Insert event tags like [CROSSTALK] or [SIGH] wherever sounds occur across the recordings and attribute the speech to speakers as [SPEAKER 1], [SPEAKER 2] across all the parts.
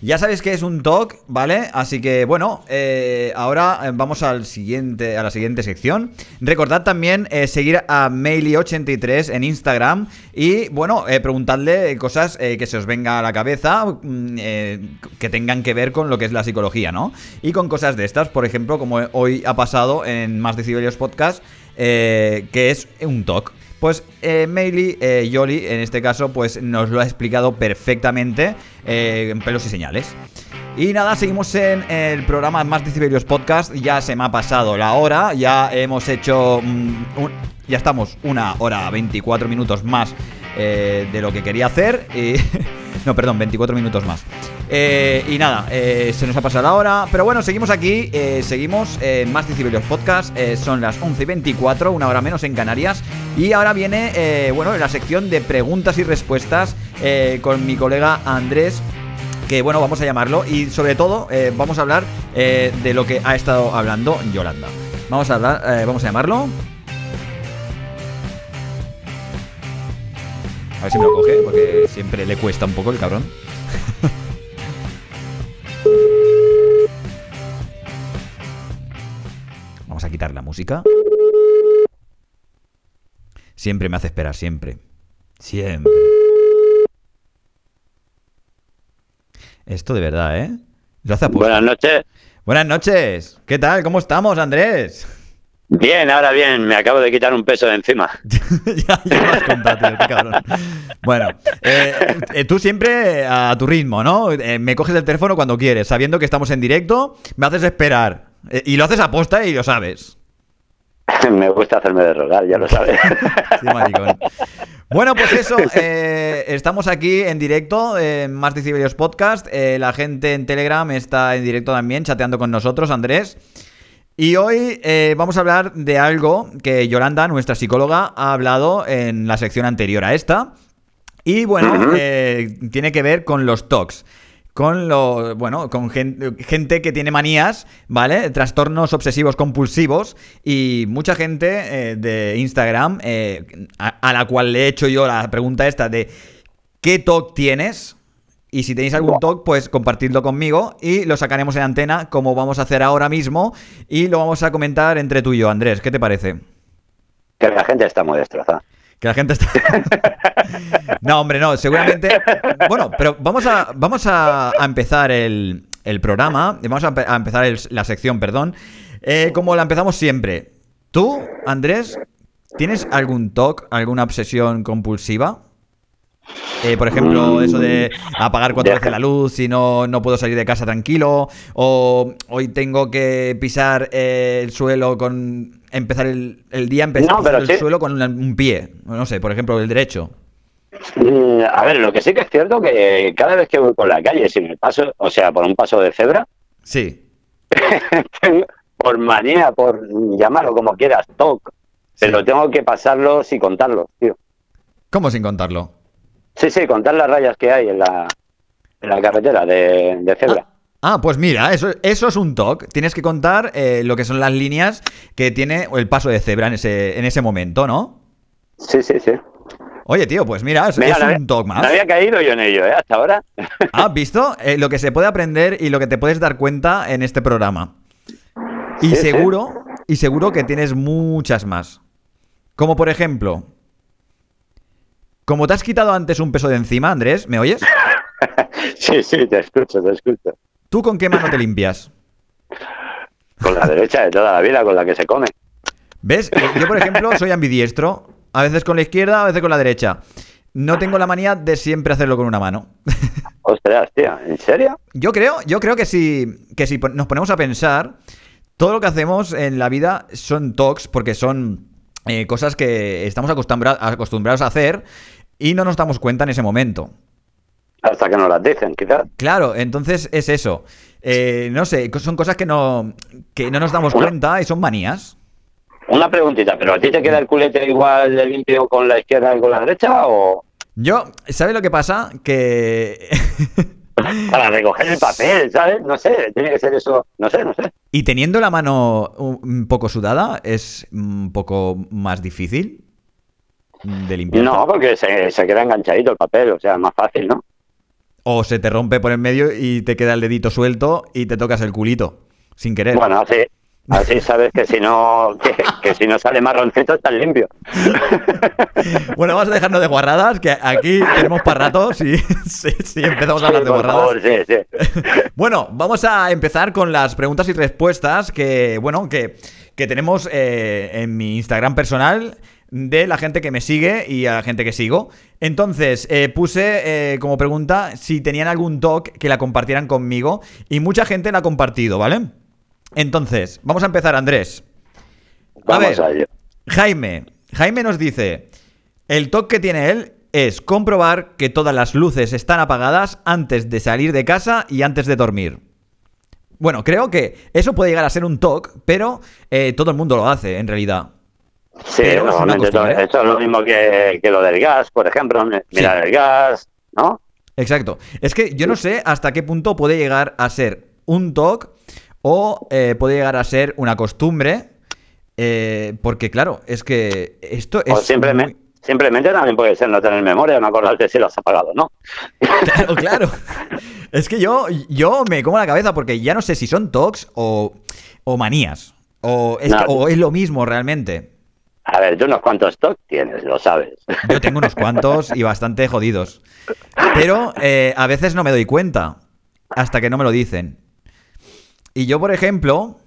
[SPEAKER 1] Ya sabéis que es un talk, ¿vale? Así que bueno, eh, ahora eh, vamos al siguiente, a la siguiente sección. Recordad también eh, seguir a Maily83 en Instagram y bueno, preguntadle cosas que se os venga a la cabeza mm, que tengan que ver con lo que es la psicología, ¿no? Y con cosas de estas, por ejemplo, como hoy ha pasado en Más Decibelios Podcast, que es un talk. Pues eh, eh, Yoli, en este caso, pues nos lo ha explicado perfectamente eh, en pelos y señales. Y nada, seguimos en el programa Más Decibelios Podcast. Ya se me ha pasado la hora, ya hemos hecho. Mm, ya estamos una hora 24 minutos más eh, de lo que quería hacer. [LAUGHS] No, perdón, 24 minutos más. Eh, y nada, eh, se nos ha pasado la hora. Pero bueno, seguimos aquí. Eh, seguimos Más Decibelios Podcast. son las 11 y 24, una hora menos en Canarias. Y ahora viene, bueno, la sección de preguntas y respuestas con mi colega Andrés. Que bueno, vamos a llamarlo. Y sobre todo, vamos a hablar de lo que ha estado hablando Yolanda. Vamos a hablar, vamos a llamarlo. A ver si me lo coge, porque siempre le cuesta un poco el cabrón. [LAUGHS] Vamos a quitar la música. Siempre me hace esperar, siempre. Siempre. Esto de verdad, ¿eh?
[SPEAKER 2] Buenas noches.
[SPEAKER 1] Buenas noches. ¿Qué tal? ¿Cómo estamos, Andrés?
[SPEAKER 2] Bien, ahora bien, me acabo de quitar un peso de encima. [LAUGHS]
[SPEAKER 1] ya, ya cabrón. Bueno, eh, eh, tú siempre a tu ritmo, ¿no? Eh, me coges el teléfono cuando quieres, sabiendo que estamos en directo, me haces esperar. y lo haces a posta y lo sabes. [LAUGHS]
[SPEAKER 2] me gusta hacerme de rogar, ya lo sabes. sí, maricón.
[SPEAKER 1] Bueno, pues eso, [LAUGHS] estamos aquí en directo en Más Decibelios Podcast. la gente en Telegram está en directo también, chateando con nosotros, Andrés. Y hoy eh, vamos a hablar de algo que Yolanda, nuestra psicóloga, ha hablado en la sección anterior a esta. Y bueno, eh, tiene que ver con los TOCs. Con lo, bueno, con gente, que tiene manías, ¿vale? Trastornos obsesivos compulsivos. Y mucha gente eh, de Instagram, a, la cual le he hecho yo la pregunta esta de ¿qué TOC tienes? Y si tenéis algún talk, pues compartidlo conmigo y lo sacaremos en antena como vamos a hacer ahora mismo y lo vamos a comentar entre tú y yo, Andrés. ¿Qué te parece?
[SPEAKER 2] Que la gente está muy destrozada.
[SPEAKER 1] Que la gente está... [LAUGHS] no, hombre, no, seguramente... Bueno, pero vamos a, vamos a, empezar el, programa, vamos a, empezar la sección, perdón, eh, como la empezamos siempre. ¿Tú, Andrés, tienes algún talk, alguna obsesión compulsiva? Eh, por ejemplo, eso de apagar cuatro veces la luz y no, no puedo salir de casa tranquilo. O hoy tengo que pisar eh, el suelo con. Empezar el, día empezar el suelo con un pie. No sé, por ejemplo, el derecho.
[SPEAKER 2] Mm, a ver, lo que sí que es cierto que cada vez que voy por la calle, si me paso, o sea, por un paso de cebra.
[SPEAKER 1] Sí. [LAUGHS]
[SPEAKER 2] por manía, por llamarlo como quieras, toc. Pero tengo que pasarlo sin contarlo, tío.
[SPEAKER 1] ¿Cómo sin contarlo?
[SPEAKER 2] Sí, sí, contar las rayas que hay en la, en la carretera de, de cebra.
[SPEAKER 1] Ah. Ah pues mira, eso, eso es un talk. Tienes que contar eh, lo que son las líneas que tiene el paso de cebra en ese, en ese momento, ¿no?
[SPEAKER 2] Sí, sí, sí.
[SPEAKER 1] Oye, tío, pues mira, es, un talk más.
[SPEAKER 2] No había caído yo en ello, ¿eh? Hasta ahora. [LAUGHS]
[SPEAKER 1] ¿Has visto? Eh, lo que se puede aprender y lo que te puedes dar cuenta en este programa. Y seguro, y seguro que tienes muchas más. Como por ejemplo, como te has quitado antes un peso de encima, Andrés, ¿me oyes? [LAUGHS]
[SPEAKER 2] sí, sí, te escucho, te escucho.
[SPEAKER 1] ¿Tú con qué mano te limpias?
[SPEAKER 2] Con la derecha de toda la vida, con la que se come.
[SPEAKER 1] ¿Ves? Yo, por ejemplo, soy ambidiestro. A veces con la izquierda, a veces con la derecha. No tengo la manía de siempre hacerlo con una mano. [LAUGHS]
[SPEAKER 2] Ostras, tío, ¿en serio?
[SPEAKER 1] Yo creo, yo creo que si, que si nos ponemos a pensar, todo lo que hacemos en la vida son talks, porque son eh, cosas que estamos acostumbrados a hacer y no nos damos cuenta en ese momento.
[SPEAKER 2] Hasta que nos las dicen, quizás.
[SPEAKER 1] Claro, entonces es eso. Eh, no sé, son cosas que no, que no nos damos cuenta y son manías.
[SPEAKER 2] Una preguntita, ¿pero a ti te queda el culete igual de limpio con la izquierda que con la derecha o...?
[SPEAKER 1] Yo, ¿sabes lo que pasa? Que...
[SPEAKER 2] Para recoger el papel, ¿sabes? No sé, tiene que ser eso, no sé, no sé.
[SPEAKER 1] Y teniendo la mano un poco sudada, ¿es un poco más difícil? de limpiar.
[SPEAKER 2] No, porque se, queda enganchadito el papel, o sea, más fácil, ¿no?
[SPEAKER 1] O se te rompe por el medio y te queda el dedito suelto y te tocas el culito, sin querer.
[SPEAKER 2] Bueno, así, así sabes que si no que, si no sale marroncito está limpio. [LAUGHS]
[SPEAKER 1] bueno, vamos a dejarnos de guarradas, que aquí tenemos para rato si, empezamos a hablar de guarradas. sí, sí. [LAUGHS] bueno, vamos a empezar con las preguntas y respuestas que, bueno, que, que tenemos eh, en mi Instagram personal de la gente que me sigue y a la gente que sigo. Entonces, eh, puse eh, como pregunta si tenían algún talk que la compartieran conmigo y mucha gente la ha compartido, ¿vale? Entonces, vamos a empezar, Andrés. A ver, Jaime. Jaime nos dice, el talk que tiene él es comprobar que todas las luces están apagadas antes de salir de casa y antes de dormir. Bueno, creo que eso puede llegar a ser un talk, pero eh, todo el mundo lo hace en realidad.
[SPEAKER 2] Sí, normalmente eso es lo mismo que, lo del gas, por ejemplo, mirar el gas, ¿no?
[SPEAKER 1] Exacto. Es que yo no sé hasta qué punto puede llegar a ser un TOC o eh, puede llegar a ser una costumbre, eh, porque claro, es que esto es...
[SPEAKER 2] simplemente, simplemente también puede ser no tener memoria, no acordarte si lo has apagado, ¿no?
[SPEAKER 1] Claro, claro. [LAUGHS] es que yo, yo me como la cabeza porque ya no sé si son TOCs o, manías. O o es lo mismo realmente.
[SPEAKER 2] A ver, tú unos cuantos stock tienes, lo sabes.
[SPEAKER 1] Yo tengo unos cuantos y bastante jodidos. Pero eh, a veces no me doy cuenta hasta que no me lo dicen. Y yo, por ejemplo,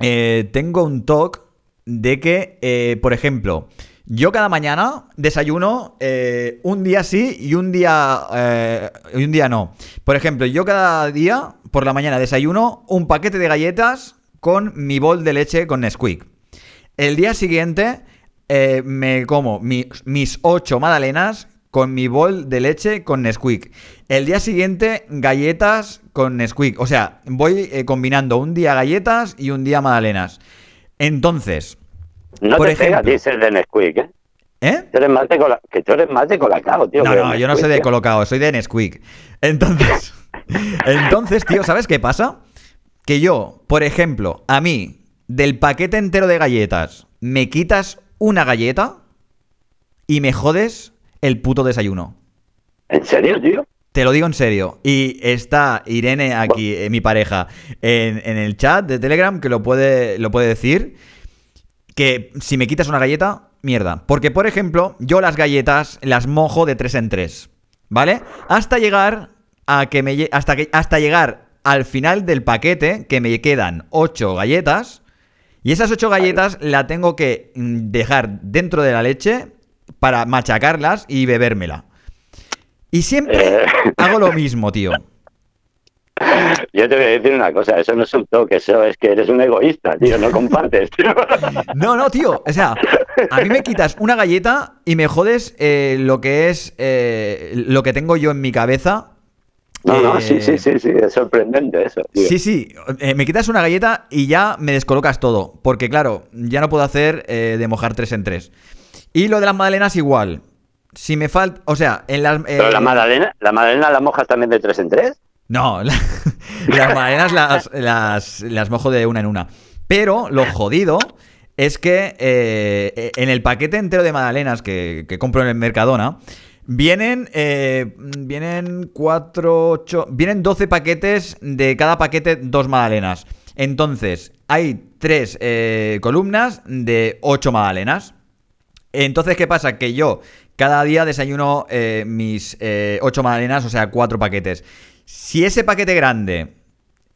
[SPEAKER 1] eh, tengo un talk de que, eh, por ejemplo, yo cada mañana desayuno un día sí y un día, y un día no. Por ejemplo, yo cada día por la mañana desayuno un paquete de galletas con mi bol de leche con Nesquik. El día siguiente eh, me como mis ocho magdalenas con mi bol de leche con Nesquik. El día siguiente, galletas con Nesquik. O sea, voy eh, combinando un día galletas y un día magdalenas. Entonces,
[SPEAKER 2] no por te ejemplo, de Nesquik, ¿eh? ¿Eh? Tú eres más de que tú eres más de Colacao, tío.
[SPEAKER 1] No, no, yo no soy de Colacao, soy de Nesquik. Entonces, [LAUGHS] entonces, tío, ¿sabes qué pasa? Que yo, por ejemplo, a mí, del paquete entero de galletas, me quitas una galleta y me jodes el puto desayuno.
[SPEAKER 2] ¿En serio, tío?
[SPEAKER 1] Te lo digo en serio. Y está Irene aquí, eh, mi pareja, en, el chat de Telegram, que lo puede, lo puede decir. Que si me quitas una galleta, mierda. Porque, por ejemplo, yo las galletas las mojo de tres en tres. ¿Vale? Hasta llegar a que me hasta que hasta llegar al final del paquete, que me quedan ocho galletas. Y esas ocho galletas la tengo que mm, dejar dentro de la leche para machacarlas y bebérmela. Y siempre eh. [LAUGHS] hago lo mismo, tío. [LAUGHS]
[SPEAKER 2] Yo te voy a decir una cosa, eso no es un toque, eso es que eres un egoísta, tío, no compartes, tío. [LAUGHS]
[SPEAKER 1] No, no, tío, o sea, a mí me quitas una galleta y me jodes eh, lo que es eh, lo que tengo yo en mi cabeza
[SPEAKER 2] no, no, sí, sí, sí, sí, es sorprendente eso.
[SPEAKER 1] Sí, sí, eh, me quitas una galleta y ya me descolocas todo, porque claro, ya no puedo hacer eh, de mojar tres en tres. Y lo de las magdalenas igual. Si me falta, o sea, en las...
[SPEAKER 2] ¿Pero la eh, magdalena, la magdalena la mojas también de tres en tres?
[SPEAKER 1] No, [LAUGHS] las magdalenas las, las, mojo de una en una. Pero lo jodido es que en el paquete entero de magdalenas que, que compro en el Mercadona, Vienen, eh, vienen 4, 8, vienen 12 paquetes, de cada paquete dos magdalenas. Entonces, hay tres eh, columnas de 8 magdalenas. Entonces, ¿qué pasa? Que yo cada día desayuno eh, mis 8 magdalenas, o sea, 4 paquetes. Si ese paquete grande,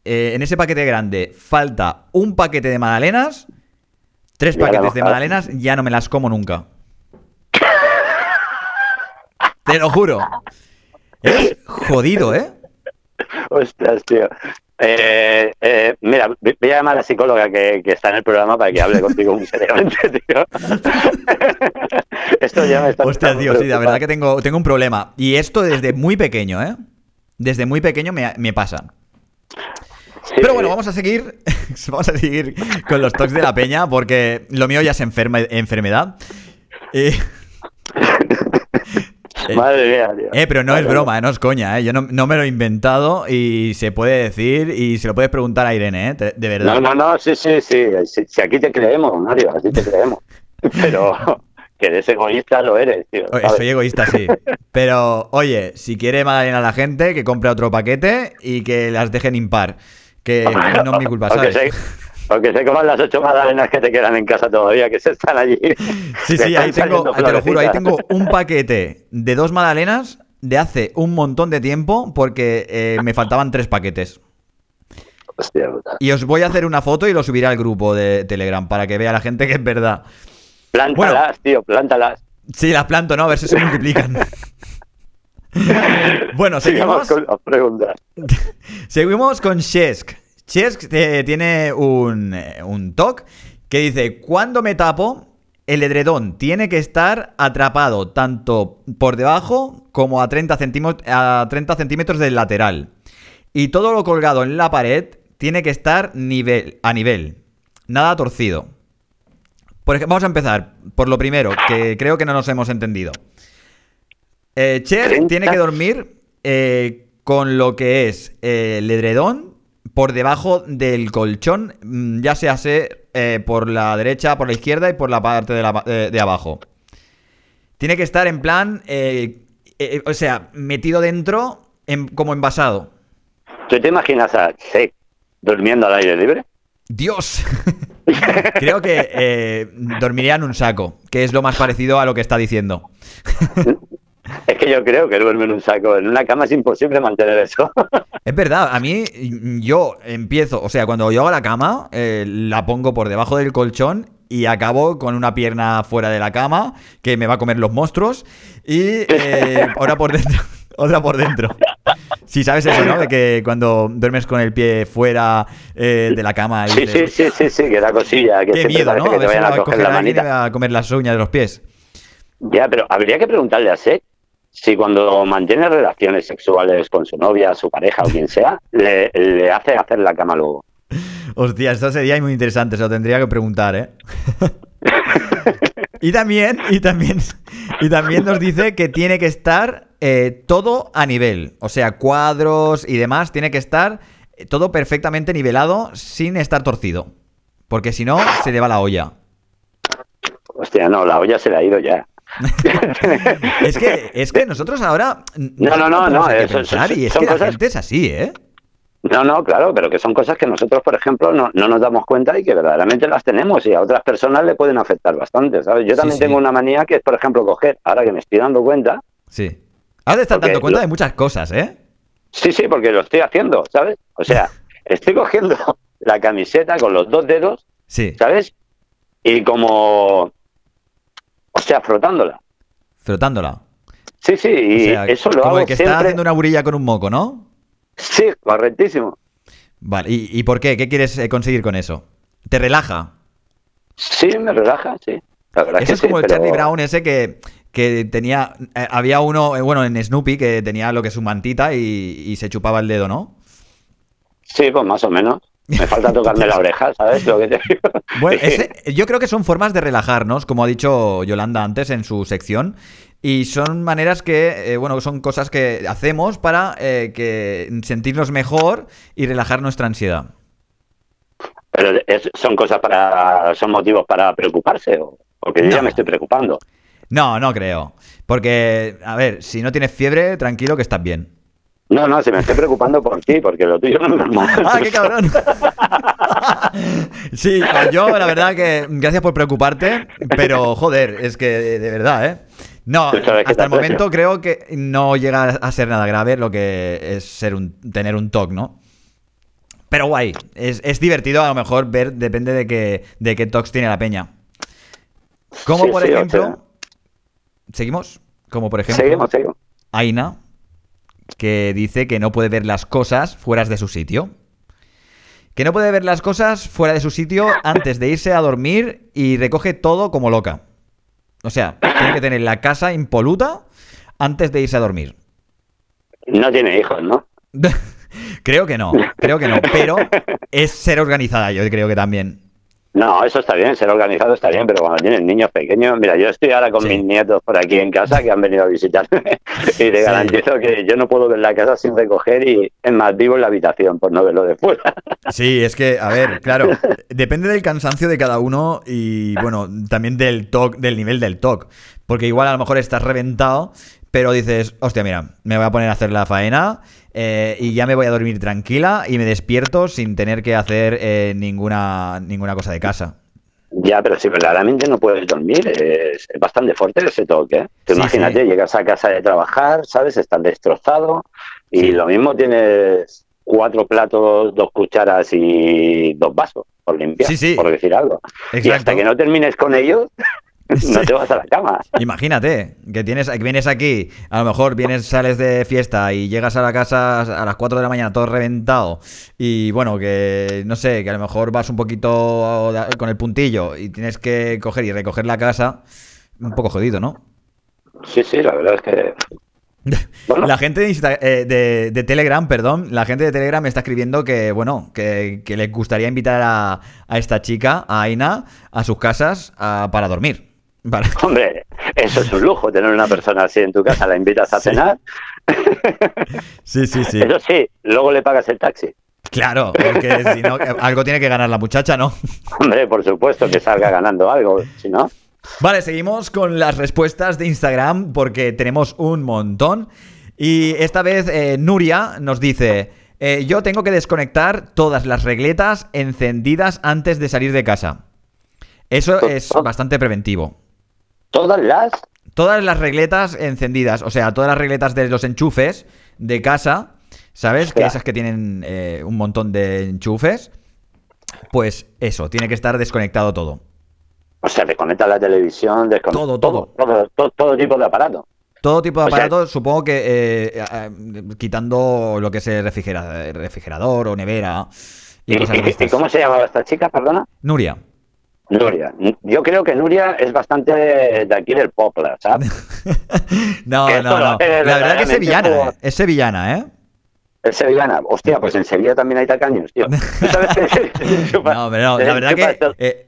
[SPEAKER 1] en ese paquete grande falta un paquete de magdalenas, tres paquetes de magdalenas ya no me las como nunca. Te lo juro. Es jodido, ¿eh?
[SPEAKER 2] Ostras, tío. Eh, eh, mira, voy a llamar a la psicóloga que, está en el programa para que hable contigo muy seriamente, [LAUGHS] tío.
[SPEAKER 1] esto ya me está. Hostia, tío, sí, la verdad que tengo, tengo un problema. Y esto desde muy pequeño, ¿eh? Desde muy pequeño me, pasa. Pero bueno, vamos a seguir. [LAUGHS] vamos a seguir con los talks de la peña, porque lo mío ya es enfermedad. Eh,
[SPEAKER 2] eh, [LAUGHS] Madre mía, tío.
[SPEAKER 1] Eh, pero no es broma, no es coña, ¿eh? Yo no, me lo he inventado y se puede decir y se lo puedes preguntar a Irene, ¿eh? De verdad.
[SPEAKER 2] No, no, no, sí, sí, sí. Si, aquí te creemos, Mario, así te creemos. [LAUGHS] Pero que eres egoísta lo eres, tío.
[SPEAKER 1] Soy egoísta, sí. Pero, oye, si quiere Magdalena la gente, que compre otro paquete y que las dejen impar. Que [LAUGHS] no es mi culpa, ¿sabes?
[SPEAKER 2] Porque sé coman las ocho magdalenas que te quedan en casa todavía, que se están allí. [LAUGHS]
[SPEAKER 1] Sí, sí, ahí tengo, te lo juro, ahí tengo un paquete de dos magdalenas de hace un montón de tiempo porque eh, me faltaban tres paquetes.
[SPEAKER 2] Hostia puta.
[SPEAKER 1] Y os voy a hacer una foto y lo subiré al grupo de Telegram para que vea la gente que es verdad.
[SPEAKER 2] Plántalas, tío, plántalas.
[SPEAKER 1] Sí, las planto, ¿no? A ver si se multiplican. [LAUGHS] bueno,
[SPEAKER 2] Sigamos
[SPEAKER 1] seguimos.
[SPEAKER 2] con las preguntas. [LAUGHS]
[SPEAKER 1] Seguimos con Shesk. Shesk eh, tiene un, eh, un talk que dice, cuando me tapo, el edredón tiene que estar atrapado tanto por debajo como a 30, centímetros, a 30 centímetros del lateral. Y todo lo colgado en la pared tiene que estar nivel, a nivel. Nada torcido. Por vamos a empezar por lo primero, que creo que no nos hemos entendido. Eh, Cher
[SPEAKER 2] 30.
[SPEAKER 1] tiene que dormir eh, con lo que es eh, el edredón por debajo del colchón, mm, ya sea se- eh, por la derecha, por la izquierda y por la parte de, la eh, de abajo. Tiene que estar en plan, eh, eh, o sea, metido dentro en- como envasado.
[SPEAKER 2] ¿Tú te imaginas a Sek durmiendo al aire libre?
[SPEAKER 1] Dios. [LAUGHS] Creo que dormiría en un saco, que es lo más parecido a lo que está diciendo. [LAUGHS]
[SPEAKER 2] Es que yo creo que duerme en un saco. En una cama es imposible mantener eso. [LAUGHS]
[SPEAKER 1] Es verdad, a mí yo empiezo, o sea, cuando yo hago la cama, eh, la pongo por debajo del colchón y acabo con una pierna fuera de la cama que me va a comer los monstruos y eh, ahora por dentro, [LAUGHS] otra por dentro. Sí, sabes eso, ¿no? De que cuando duermes con el pie fuera eh, de la cama y
[SPEAKER 2] Sí, sí, sí, sí, sí, que da cosilla. Que
[SPEAKER 1] qué miedo, ¿no? A
[SPEAKER 2] que te
[SPEAKER 1] ver si
[SPEAKER 2] vayan a
[SPEAKER 1] va a
[SPEAKER 2] coger
[SPEAKER 1] coger
[SPEAKER 2] la manita.
[SPEAKER 1] a comer las uñas de los pies.
[SPEAKER 2] Ya, pero habría que preguntarle a Sek si cuando mantiene relaciones sexuales con su novia, su pareja o quien sea, le, le hace hacer la cama luego.
[SPEAKER 1] Hostia, esto sería muy interesante, se lo tendría que preguntar, ¿eh? [LAUGHS] y también, y también, y también nos dice que tiene que estar eh, todo a nivel. O sea, cuadros y demás, tiene que estar eh, todo perfectamente nivelado sin estar torcido. Porque si no, se le va la olla.
[SPEAKER 2] Hostia, no, la olla se le ha ido ya. [LAUGHS]
[SPEAKER 1] Es que, es que nosotros ahora.
[SPEAKER 2] No, no, no, no, eso-
[SPEAKER 1] pensar,
[SPEAKER 2] eso-
[SPEAKER 1] y es
[SPEAKER 2] son
[SPEAKER 1] que la
[SPEAKER 2] cosas-
[SPEAKER 1] gente es así, ¿eh?
[SPEAKER 2] No, no, claro, pero que son cosas que nosotros, por ejemplo, no, no nos damos cuenta y que verdaderamente las tenemos y a otras personas le pueden afectar bastante, ¿sabes? Yo también
[SPEAKER 1] sí.
[SPEAKER 2] tengo una manía que es, por ejemplo, coger, ahora que me estoy dando cuenta,
[SPEAKER 1] Sí. Ahora te estás dando cuenta
[SPEAKER 2] lo-
[SPEAKER 1] de muchas cosas, ¿eh?
[SPEAKER 2] sí, sí, porque lo estoy haciendo, ¿sabes? O sea, [LAUGHS] estoy cogiendo la camiseta con los dos dedos,
[SPEAKER 1] Sí,
[SPEAKER 2] ¿sabes? Y como, o sea, frotándola.
[SPEAKER 1] frotándola.
[SPEAKER 2] Sí, sí, y
[SPEAKER 1] O sea,
[SPEAKER 2] eso lo
[SPEAKER 1] como
[SPEAKER 2] hago
[SPEAKER 1] el que está haciendo una burilla con un moco, ¿no?
[SPEAKER 2] Sí, correctísimo.
[SPEAKER 1] Vale, ¿y, y por qué? ¿Qué quieres eh, conseguir con eso? ¿Te relaja?
[SPEAKER 2] Sí, me relaja, sí. La verdad
[SPEAKER 1] Eso
[SPEAKER 2] que
[SPEAKER 1] es como
[SPEAKER 2] sí,
[SPEAKER 1] el
[SPEAKER 2] pero-
[SPEAKER 1] Charlie Brown ese que, que tenía... eh, había uno, eh, bueno, en Snoopy que tenía lo que es su mantita y, y se chupaba el dedo, ¿no?
[SPEAKER 2] Sí, pues más o menos. Me falta [LAUGHS] tocarme la oreja, ¿sabes lo que te digo?
[SPEAKER 1] Bueno, [LAUGHS] ese- yo creo que son formas de relajarnos, como ha dicho Yolanda antes en su sección, y son maneras que, eh, bueno, son cosas que hacemos para eh, que sentirnos mejor y relajar nuestra ansiedad.
[SPEAKER 2] Pero es- son cosas para, son motivos para preocuparse, o porque yo
[SPEAKER 1] No.
[SPEAKER 2] ya me estoy preocupando.
[SPEAKER 1] No, no creo. Porque, a ver, si no tienes fiebre, tranquilo que estás bien.
[SPEAKER 2] No, no, se me estoy preocupando por ti, porque lo tuyo no es normal. [LAUGHS]
[SPEAKER 1] ¡Ah, qué cabrón! [LAUGHS] sí, yo la verdad que gracias por preocuparte, pero joder, es que de, verdad, ¿eh? No, hasta el momento creo que no llega a ser nada grave lo que es ser un, tener un TOC, ¿no? Pero guay, es, es divertido a lo mejor ver, depende de qué, de qué TOCs tiene la peña. Como
[SPEAKER 2] Sí,
[SPEAKER 1] por
[SPEAKER 2] sí, o
[SPEAKER 1] ejemplo...
[SPEAKER 2] sea-
[SPEAKER 1] ¿Seguimos? Como por ejemplo...
[SPEAKER 2] Seguimos, seguimos.
[SPEAKER 1] Aina, que dice que no puede ver las cosas fuera de su sitio. Que no puede ver las cosas fuera de su sitio antes de irse a dormir y recoge todo como loca. O sea, tiene que tener la casa impoluta antes de irse a dormir.
[SPEAKER 2] No tiene hijos, ¿no? [LAUGHS]
[SPEAKER 1] creo que no, creo que no, pero es ser organizada, yo creo que también.
[SPEAKER 2] No, eso está bien, ser organizado está bien, pero cuando tienes niños pequeños, mira, yo estoy ahora con
[SPEAKER 1] Sí.
[SPEAKER 2] mis nietos por aquí en casa que han venido a visitarme [LAUGHS] y te
[SPEAKER 1] Sí.
[SPEAKER 2] garantizo que yo no puedo ver la casa sin recoger y es más vivo en la habitación por no verlo de fuera. [LAUGHS]
[SPEAKER 1] Sí, es que, a ver, claro, depende del cansancio de cada uno y, bueno, también del TOC, del nivel del TOC. Porque igual a lo mejor estás reventado, pero dices, hostia, mira, me voy a poner a hacer la faena eh, y ya me voy a dormir tranquila y me despierto sin tener que hacer eh, ninguna, ninguna cosa de casa.
[SPEAKER 2] Ya, pero si verdaderamente no puedes dormir, es, es bastante fuerte ese toque. ¿eh? Tú
[SPEAKER 1] Sí,
[SPEAKER 2] imagínate,
[SPEAKER 1] sí.
[SPEAKER 2] llegas a casa de trabajar, ¿sabes? Estás destrozado y
[SPEAKER 1] Sí.
[SPEAKER 2] lo mismo tienes cuatro platos, dos cucharas y dos vasos por limpiar,
[SPEAKER 1] Sí, sí.
[SPEAKER 2] por decir algo. Y hasta que no termines con ellos. [LAUGHS] no te vas a la cama.
[SPEAKER 1] Imagínate que tienes, que vienes aquí, a lo mejor vienes, sales de fiesta y llegas a la casa a las 4 de la mañana todo reventado y bueno, que no sé, que a lo mejor vas un poquito con el puntillo y tienes que coger y recoger la casa, un poco jodido, ¿no?
[SPEAKER 2] Sí, sí, la verdad es que... [LAUGHS] Bueno,
[SPEAKER 1] La gente de, Insta- eh, de- de Telegram, perdón, la gente de Telegram me está escribiendo que, bueno, que, que les gustaría invitar a, a esta chica, a Aina, a sus casas a- para dormir. Para- [LAUGHS]
[SPEAKER 2] hombre, eso es un lujo, tener una persona así en tu casa, la invitas a
[SPEAKER 1] Sí.
[SPEAKER 2] cenar, [LAUGHS]
[SPEAKER 1] Sí, sí, sí.
[SPEAKER 2] eso sí, luego le pagas el taxi.
[SPEAKER 1] Claro, porque si no, [LAUGHS] algo tiene que ganar la muchacha, ¿no?
[SPEAKER 2] Hombre, por supuesto que salga ganando algo, si no...
[SPEAKER 1] Vale, seguimos con las respuestas de Instagram porque tenemos un montón. Y esta vez eh, Nuria nos dice, eh, yo tengo que desconectar todas las regletas encendidas antes de salir de casa. Eso es bastante preventivo.
[SPEAKER 2] Todas las...
[SPEAKER 1] Todas las regletas encendidas, o sea, todas las regletas de los enchufes de casa, ¿sabes? Que esas que tienen eh, un montón de enchufes, pues eso, tiene que estar desconectado todo.
[SPEAKER 2] O sea, desconecta la televisión, desconecta
[SPEAKER 1] Todo,
[SPEAKER 2] todo, todo, todo, todo tipo de aparato.
[SPEAKER 1] Todo tipo de
[SPEAKER 2] sea-
[SPEAKER 1] aparatos, supongo que eh, eh, quitando lo que es el refrigera- refrigerador o nevera y
[SPEAKER 2] ¿Y,
[SPEAKER 1] cosas de
[SPEAKER 2] y- y
[SPEAKER 1] estas.
[SPEAKER 2] cómo se llamaba esta chica, perdona?
[SPEAKER 1] Nuria.
[SPEAKER 2] Nuria. Yo creo que Nuria es bastante de aquí del Poplar, ¿sabes? [LAUGHS]
[SPEAKER 1] no,
[SPEAKER 2] Que
[SPEAKER 1] no, no.
[SPEAKER 2] es
[SPEAKER 1] La verdad que es sevillana,
[SPEAKER 2] como-
[SPEAKER 1] eh. es sevillana, ¿eh?
[SPEAKER 2] Es sevillana. Hostia, pues en Sevilla también hay tacaños, tío. ¿Tú sabes que se chupa-
[SPEAKER 1] No, pero no, la verdad que... eh,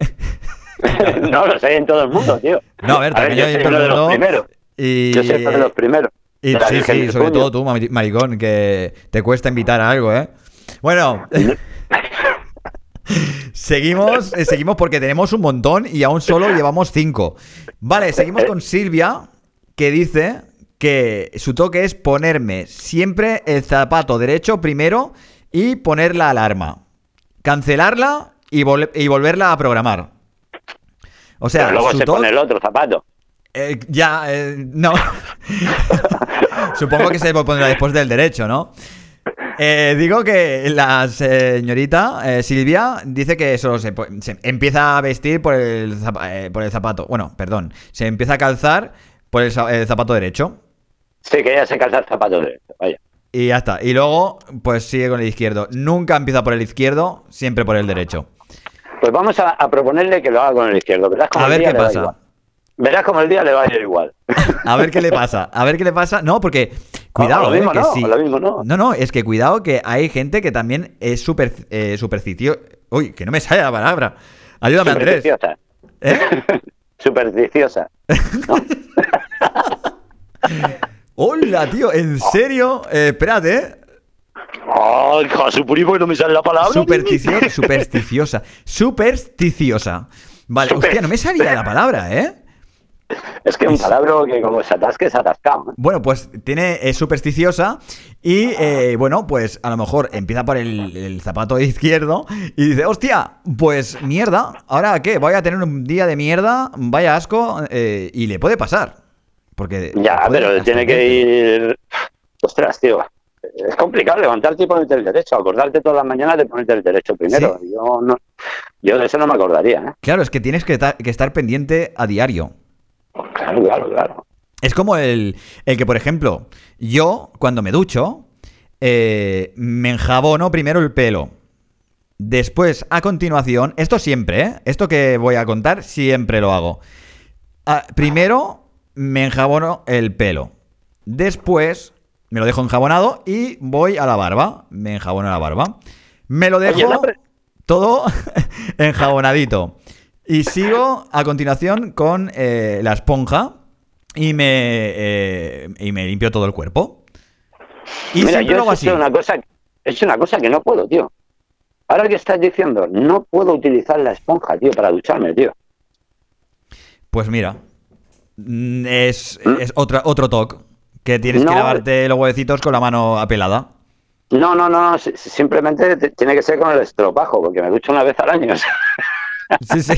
[SPEAKER 1] [LAUGHS]
[SPEAKER 2] no, los hay en todo el mundo, tío.
[SPEAKER 1] No, a ver, tacaño
[SPEAKER 2] yo soy uno de los primeros.
[SPEAKER 1] y,
[SPEAKER 2] Yo soy uno de los primeros.
[SPEAKER 1] y sí, sí, sobre todo tú, mari- maricón, que te cuesta invitar a algo, ¿eh? Bueno, seguimos, eh, seguimos porque tenemos un montón y aún solo llevamos cinco. Vale, seguimos con Silvia, que dice que su toque es ponerme siempre el zapato derecho primero y poner la alarma. Cancelarla y, vol- y volverla a programar. O sea,
[SPEAKER 2] Pero luego
[SPEAKER 1] su
[SPEAKER 2] se
[SPEAKER 1] toque-
[SPEAKER 2] pone el otro zapato.
[SPEAKER 1] eh, ya, eh, no. [LAUGHS] Supongo que se pondrá después del derecho, ¿no? Eh, digo que la señorita eh, Silvia dice que solo se, empieza a vestir por el, eh, por el zapato. Bueno, perdón. Se empieza a calzar por el, za- el zapato derecho.
[SPEAKER 2] Sí, que ella se calza el zapato derecho. Vaya.
[SPEAKER 1] Y ya está. Y luego, pues sigue con el izquierdo. Nunca empieza por el izquierdo, siempre por el derecho.
[SPEAKER 2] Pues vamos a, a proponerle que lo haga con el izquierdo. Como
[SPEAKER 1] A ver qué pasa.
[SPEAKER 2] Verás como el día le va a ir igual. [LAUGHS]
[SPEAKER 1] A ver qué le pasa. A ver qué le pasa. No, porque. Cuidado,
[SPEAKER 2] No, lo
[SPEAKER 1] eh,
[SPEAKER 2] mismo
[SPEAKER 1] que
[SPEAKER 2] no,
[SPEAKER 1] sí.
[SPEAKER 2] lo mismo no.
[SPEAKER 1] No, no, es que cuidado que hay gente que también es super, eh, supersticio. Uy, que no me sale la palabra. Ayúdame, Andrés.
[SPEAKER 2] Supersticiosa.
[SPEAKER 1] ¿Eh? [LAUGHS]
[SPEAKER 2] Supersticiosa. ¿no? [LAUGHS]
[SPEAKER 1] Hola, tío, ¿en serio? Eh, espérate, ¿eh?
[SPEAKER 2] Ay, Jasupuri, porque no me sale la palabra.
[SPEAKER 1] Supersticio- supersticiosa. Supersticiosa. Vale,
[SPEAKER 2] Super-
[SPEAKER 1] hostia, no me salía la palabra, ¿eh?
[SPEAKER 2] Es que un palabra que como se atasque, se atascado. ¿eh?
[SPEAKER 1] Bueno, pues tiene, es supersticiosa y, eh, bueno, pues a lo mejor empieza por el, el zapato [LAUGHS] izquierdo y dice, hostia, pues mierda, ¿ahora qué? Voy a tener un día de mierda, vaya asco, eh, y le puede pasar. Porque
[SPEAKER 2] Ya, pero tiene que ir. Ostras, tío. Es complicado levantarte y ponerte el derecho. Acordarte todas las mañanas de ponerte el derecho primero. Yo no, yo de eso no me acordaría. ¿eh?
[SPEAKER 1] Claro, es que tienes que, que estar pendiente a diario.
[SPEAKER 2] Claro, claro, claro.
[SPEAKER 1] Es como el, el que, por ejemplo, yo cuando me ducho, eh, me enjabono primero el pelo. Después, a continuación, esto siempre, ¿eh? Esto que voy a contar, siempre lo hago. Ah, primero, me enjabono el pelo. Después, me lo dejo enjabonado y voy a la barba. Me enjabono la barba. Me lo dejo...
[SPEAKER 2] Oye,
[SPEAKER 1] todo [LAUGHS] enjabonadito. Y sigo a continuación con eh, la esponja y me, eh, y me limpio todo el cuerpo. Y
[SPEAKER 2] Mira,
[SPEAKER 1] siempre
[SPEAKER 2] yo
[SPEAKER 1] hago así.
[SPEAKER 2] una cosa, hecho una cosa que no puedo, tío. Ahora que estás diciendo, no puedo utilizar la esponja, tío, para ducharme, tío.
[SPEAKER 1] Pues mira, mm, es,
[SPEAKER 2] ¿Mm?
[SPEAKER 1] es otra, otro toque. Que tienes que lavarte los huevecitos con la mano apelada.
[SPEAKER 2] No, no, no, si- si- simplemente te- tiene que ser con el estropajo, porque me ducho una vez al año. [LAUGHS]
[SPEAKER 1] Sí, sí.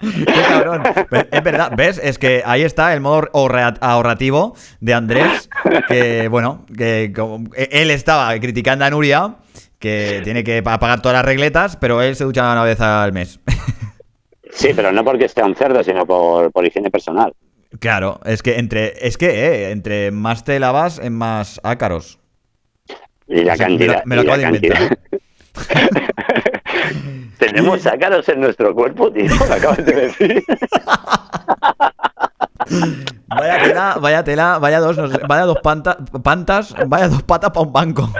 [SPEAKER 1] Qué cabrón. Es verdad, ¿ves? Es que ahí está el modo ahorra- ahorrativo de Andrés. Que, bueno, que e- él estaba criticando a Nuria, que tiene que pa- pagar todas las regletas, pero él se ducha una vez al mes.
[SPEAKER 2] Sí, pero no porque esté un cerdo, sino por, por higiene personal.
[SPEAKER 1] Claro, es que entre, es que, eh, entre más te lavas, en más ácaros.
[SPEAKER 2] Y la
[SPEAKER 1] O sea, me lo-
[SPEAKER 2] cantidad.
[SPEAKER 1] me lo
[SPEAKER 2] y la
[SPEAKER 1] acabo de inventar. [LAUGHS]
[SPEAKER 2] Tenemos ácaros en nuestro cuerpo, tío, lo acabas de decir. [LAUGHS]
[SPEAKER 1] Vaya tela, vaya tela, vaya dos, vaya dos panta- pantas, vaya dos patas para un banco.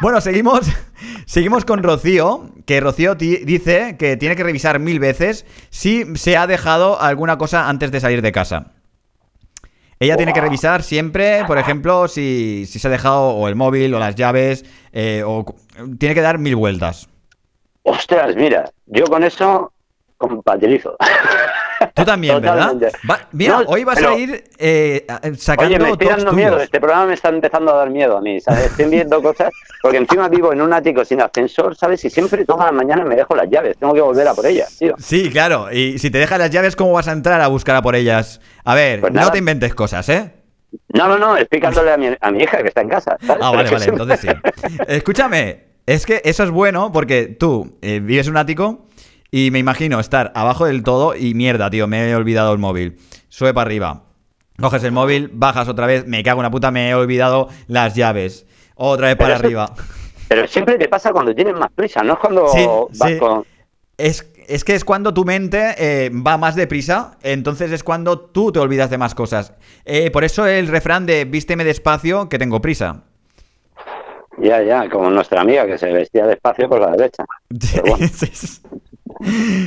[SPEAKER 1] Bueno, seguimos, seguimos con Rocío, que Rocío dice que tiene que revisar mil veces si se ha dejado alguna cosa antes de salir de casa. Ella tiene que revisar siempre, por ejemplo, si, si se ha dejado o el móvil o las llaves, eh, o tiene que dar mil vueltas.
[SPEAKER 2] Ostras, mira, yo con eso compatibilizo. [LAUGHS]
[SPEAKER 1] Tú también, ¿verdad? Va- mira,
[SPEAKER 2] No,
[SPEAKER 1] hoy vas
[SPEAKER 2] pero-
[SPEAKER 1] a ir eh, sacando
[SPEAKER 2] Oye, me estoy dando miedo,
[SPEAKER 1] tuyos.
[SPEAKER 2] este programa me está empezando a dar miedo a mí, ¿sabes? Estoy viendo cosas, porque encima vivo en un ático sin ascensor, ¿sabes? Y siempre todas las mañanas me dejo las llaves, tengo que volver a por ellas, tío.
[SPEAKER 1] Sí, claro. Y si te dejas las llaves, ¿cómo vas a entrar a buscar a por ellas? A ver,
[SPEAKER 2] Pues
[SPEAKER 1] no te inventes cosas, ¿eh?
[SPEAKER 2] No, no, no, explicándole [LAUGHS] a mi, a mi hija que está en casa. ¿sabes?
[SPEAKER 1] Ah, vale, vale, entonces sí. [LAUGHS] Escúchame, es que eso es bueno porque tú eh, vives en un ático y me imagino estar abajo del todo y mierda, tío, me he olvidado el móvil. Sube para arriba. Coges el móvil, bajas otra vez, me cago en la puta, me he olvidado las llaves. Otra vez
[SPEAKER 2] Pero
[SPEAKER 1] para
[SPEAKER 2] eso-
[SPEAKER 1] arriba.
[SPEAKER 2] Pero siempre te pasa cuando tienes más prisa, no es cuando
[SPEAKER 1] Sí,
[SPEAKER 2] vas
[SPEAKER 1] sí.
[SPEAKER 2] con...
[SPEAKER 1] Es, es que es cuando tu mente eh, va más deprisa, entonces es cuando tú te olvidas de más cosas. Eh, por eso el refrán de vísteme despacio, que tengo prisa.
[SPEAKER 2] Ya, ya, como nuestra amiga que se vestía despacio por la derecha. [LAUGHS]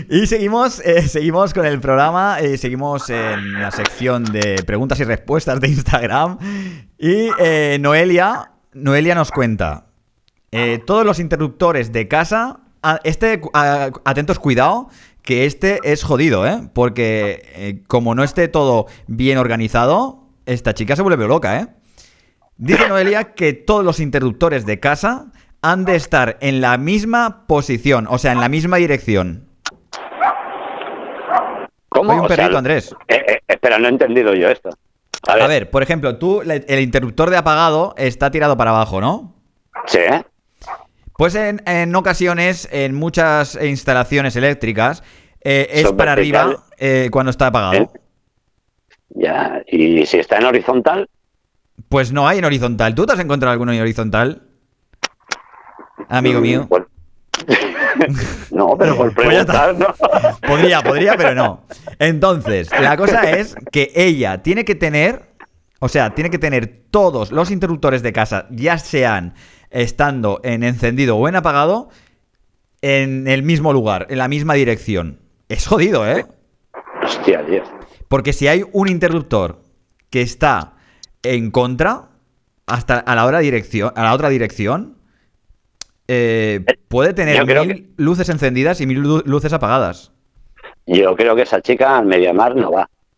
[SPEAKER 1] Y seguimos, eh, seguimos con el programa, eh, seguimos en la sección de preguntas y respuestas de Instagram. Y eh, Noelia, Noelia nos cuenta, eh, todos los interruptores de casa, a- este, a- atentos, cuidado, que este es jodido, ¿eh? Porque como no esté todo bien organizado, esta chica se vuelve loca, ¿eh? Dice Noelia que todos los interruptores de casa han de estar en la misma posición, o sea, en la misma dirección.
[SPEAKER 2] ¿Cómo?
[SPEAKER 1] Oye, un
[SPEAKER 2] O sea,
[SPEAKER 1] perrito, Andrés.
[SPEAKER 2] eh, eh, espera, no he entendido yo esto. A ver,
[SPEAKER 1] A ver, por ejemplo, tú, el interruptor de apagado está tirado para abajo, ¿no?
[SPEAKER 2] sí.
[SPEAKER 1] Pues en, en ocasiones, en muchas instalaciones eléctricas, eh, es
[SPEAKER 2] Son
[SPEAKER 1] para arriba
[SPEAKER 2] vertical.
[SPEAKER 1] cuando está apagado.
[SPEAKER 2] Ya, y si está en horizontal,
[SPEAKER 1] Pues no hay en horizontal. ¿Tú te has encontrado alguno en horizontal? Amigo
[SPEAKER 2] mm,
[SPEAKER 1] mío.
[SPEAKER 2] pues- [LAUGHS] no, pero por [LAUGHS]
[SPEAKER 1] Pues
[SPEAKER 2] preguntar, ¿no? [LAUGHS]
[SPEAKER 1] Podría, podría, pero no. Entonces, la cosa es que ella tiene que tener, o sea, tiene que tener todos los interruptores de casa, ya sean estando en encendido o en apagado, en el mismo lugar, en la misma dirección. Es jodido, ¿eh?
[SPEAKER 2] Hostia, tío.
[SPEAKER 1] Porque si hay un interruptor que está en contra, hasta a la, hora dirección, a la otra dirección, eh, puede tener mil luces encendidas y mil lu- luces apagadas.
[SPEAKER 2] Yo creo que esa chica al Mediamar no va. [LAUGHS]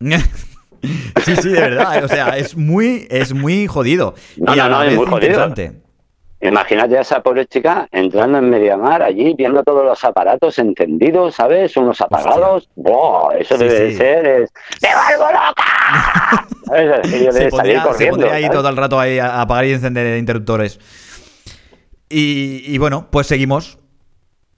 [SPEAKER 1] sí, sí, de verdad. O sea, es muy, es muy jodido.
[SPEAKER 2] No,
[SPEAKER 1] y
[SPEAKER 2] no, no, es muy jodido. Imagínate a esa pobre chica entrando en Mediamar allí, viendo todos los aparatos encendidos, ¿sabes? Unos apagados. ¡Buah! Eso
[SPEAKER 1] Sí,
[SPEAKER 2] debe de ser. Es... ¡Me vuelvo loca! [LAUGHS] ¿Sabes? Aquello [LAUGHS]
[SPEAKER 1] Se
[SPEAKER 2] salir
[SPEAKER 1] pondría, se pondría ahí todo el rato ahí a a apagar y encender interruptores. Y, y bueno, pues seguimos.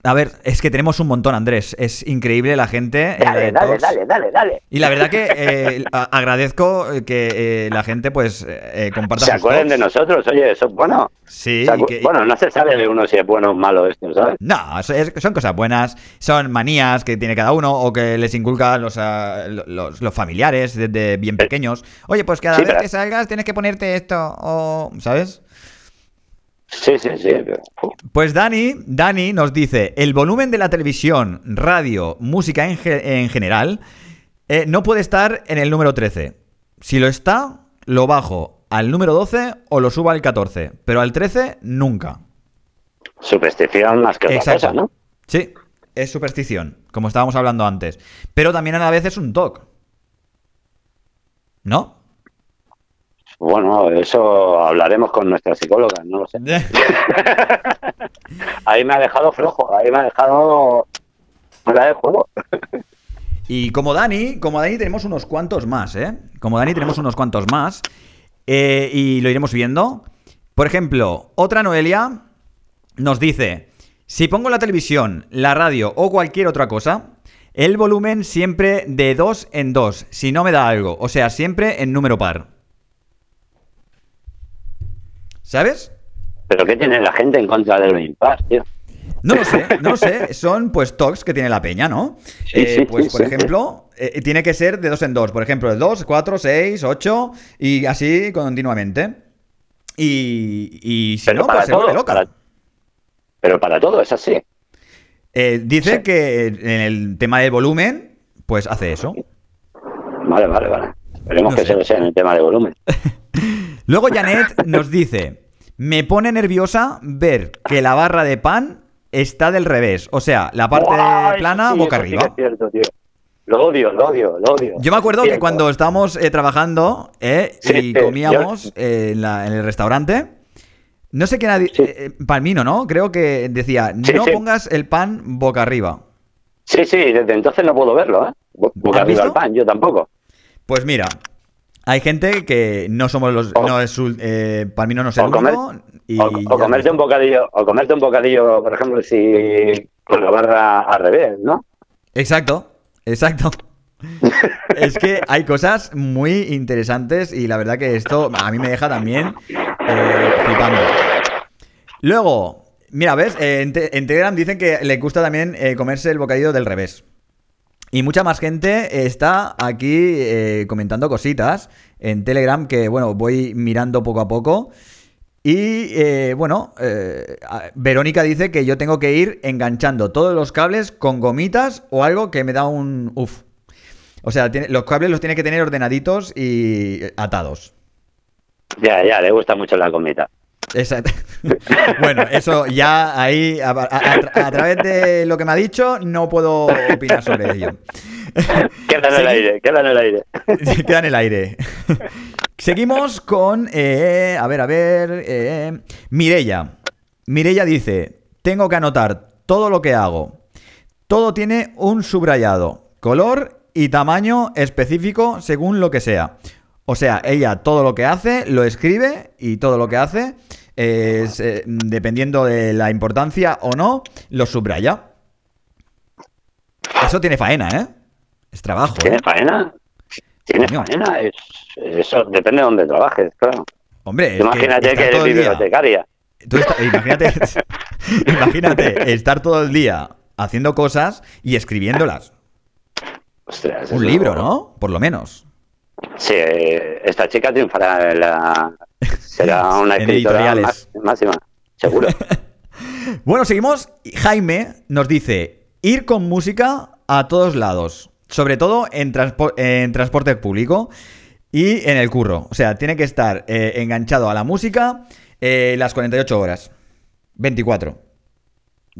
[SPEAKER 1] A ver, es que tenemos un montón, Andrés. Es increíble la gente. eh,
[SPEAKER 2] Dale, dale, dale, dale, dale.
[SPEAKER 1] Y la verdad que eh, agradezco que eh, la gente pues eh, comparta
[SPEAKER 2] Se
[SPEAKER 1] sus
[SPEAKER 2] acuerden de nosotros, oye, eso es bueno.
[SPEAKER 1] Sí, que-
[SPEAKER 2] Bueno, no se sabe de uno si es bueno o malo esto, ¿sabes?
[SPEAKER 1] No, es- son cosas buenas, son manías que tiene cada uno o que les inculcan los, ah, los, los familiares desde bien pequeños. Oye, pues cada
[SPEAKER 2] Sí,
[SPEAKER 1] vez
[SPEAKER 2] pero-
[SPEAKER 1] que salgas tienes que ponerte esto, o, ¿sabes?
[SPEAKER 2] Sí, sí, sí.
[SPEAKER 1] Pues Dani, Dani nos dice, el volumen de la televisión, radio, música en, en general, eh, no puede estar en el número 13. Si lo está, lo bajo al número 12 o lo subo al 14, pero al 13 nunca.
[SPEAKER 2] Superstición más que otra cosa, ¿no?
[SPEAKER 1] Sí, es superstición, como estábamos hablando antes. Pero también a la vez es un TOC. ¿No?
[SPEAKER 2] Bueno, eso hablaremos con nuestra psicóloga, no lo sé. [LAUGHS] ahí me ha dejado flojo, ahí me ha dejado fuera de juego.
[SPEAKER 1] y como Dani, como Dani tenemos unos cuantos más, ¿eh? Como Dani tenemos unos cuantos más. Eh, y lo iremos viendo. Por ejemplo, otra Noelia nos dice, si pongo la televisión, la radio o cualquier otra cosa, el volumen siempre de dos en dos, si no me da algo, o sea, siempre en número par. ¿Sabes?
[SPEAKER 2] ¿Pero qué tiene la gente en contra de lo impar, tío?
[SPEAKER 1] No lo sé, no lo sé. Son pues talks que tiene la peña, ¿no? Eh, pues, por ejemplo, eh, tiene que ser de dos en dos. Por ejemplo, de dos, cuatro, seis, ocho y así continuamente. Y, si no, pues se vuelve loca.
[SPEAKER 2] Pero para todo es así.
[SPEAKER 1] Eh, dice que en el tema del volumen, pues hace eso.
[SPEAKER 2] Vale, vale, vale. Esperemos que se lo sea en el tema de volumen. [LAUGHS]
[SPEAKER 1] Luego Janet nos dice, me pone nerviosa ver que la barra de pan está del revés. O sea, la parte plana boca arriba.
[SPEAKER 2] es cierto, tío. Lo odio, lo odio, lo odio.
[SPEAKER 1] Yo me acuerdo que cuando estábamos eh, trabajando eh, y comíamos eh, en, el restaurante, no sé quién ha Palmino, ¿no? Creo que decía, no pongas el pan boca arriba.
[SPEAKER 2] Sí, sí, desde entonces no puedo verlo, ¿eh? Boca arriba el pan, yo tampoco.
[SPEAKER 1] Pues mira, hay gente que no somos los. no es eh, Palmino no es el o,
[SPEAKER 2] o, comerte un bocadillo, o comerte un bocadillo, por ejemplo, si con la barra al revés, ¿no?
[SPEAKER 1] Exacto, exacto. [LAUGHS] es que hay cosas muy interesantes y la verdad que esto a mí me deja también eh, flipando. Luego, mira, ¿ves? en, Telegram dicen que le gusta también eh, comerse el bocadillo del revés. Y mucha más gente está aquí eh, comentando cositas en Telegram que, bueno, voy mirando poco a poco. Y eh, bueno, eh, Verónica dice que yo tengo que ir enganchando todos los cables con gomitas o algo que me da un uff. O sea, los cables los tiene que tener ordenaditos y atados.
[SPEAKER 2] Ya, ya, le gusta mucho la gomita.
[SPEAKER 1] Exacto. [LAUGHS] bueno, eso ya ahí, a, través de lo que me ha dicho, no puedo opinar sobre ello. [LAUGHS]
[SPEAKER 2] Queda en el aire, queda en el aire. [LAUGHS]
[SPEAKER 1] queda en el aire. Seguimos con, eh, a ver, a ver, eh, Mirella. Mirella dice, tengo que anotar todo lo que hago. Todo tiene un subrayado, color y tamaño específico según lo que sea. O sea, ella todo lo que hace lo escribe y todo lo que hace, es, eh, dependiendo de la importancia o no, lo subraya. Eso tiene faena, ¿eh? Es trabajo.
[SPEAKER 2] ¿Tiene
[SPEAKER 1] ¿eh?
[SPEAKER 2] faena? ¿Tiene faena? eso depende de dónde trabajes, claro.
[SPEAKER 1] Hombre,
[SPEAKER 2] imagínate que, eres bibliotecaria.
[SPEAKER 1] imagínate, [LAUGHS] imagínate estar todo el día haciendo cosas y escribiéndolas. Un libro, ¿no? Por lo menos.
[SPEAKER 2] Sí, esta chica triunfará en la... Será [LAUGHS] una escritora máxima, seguro. [LAUGHS]
[SPEAKER 1] bueno, seguimos. Jaime nos dice, ir con música a todos lados, sobre todo en, en transporte público y en el curro. O sea, tiene que estar eh, enganchado a la música eh, las 48 horas. 24.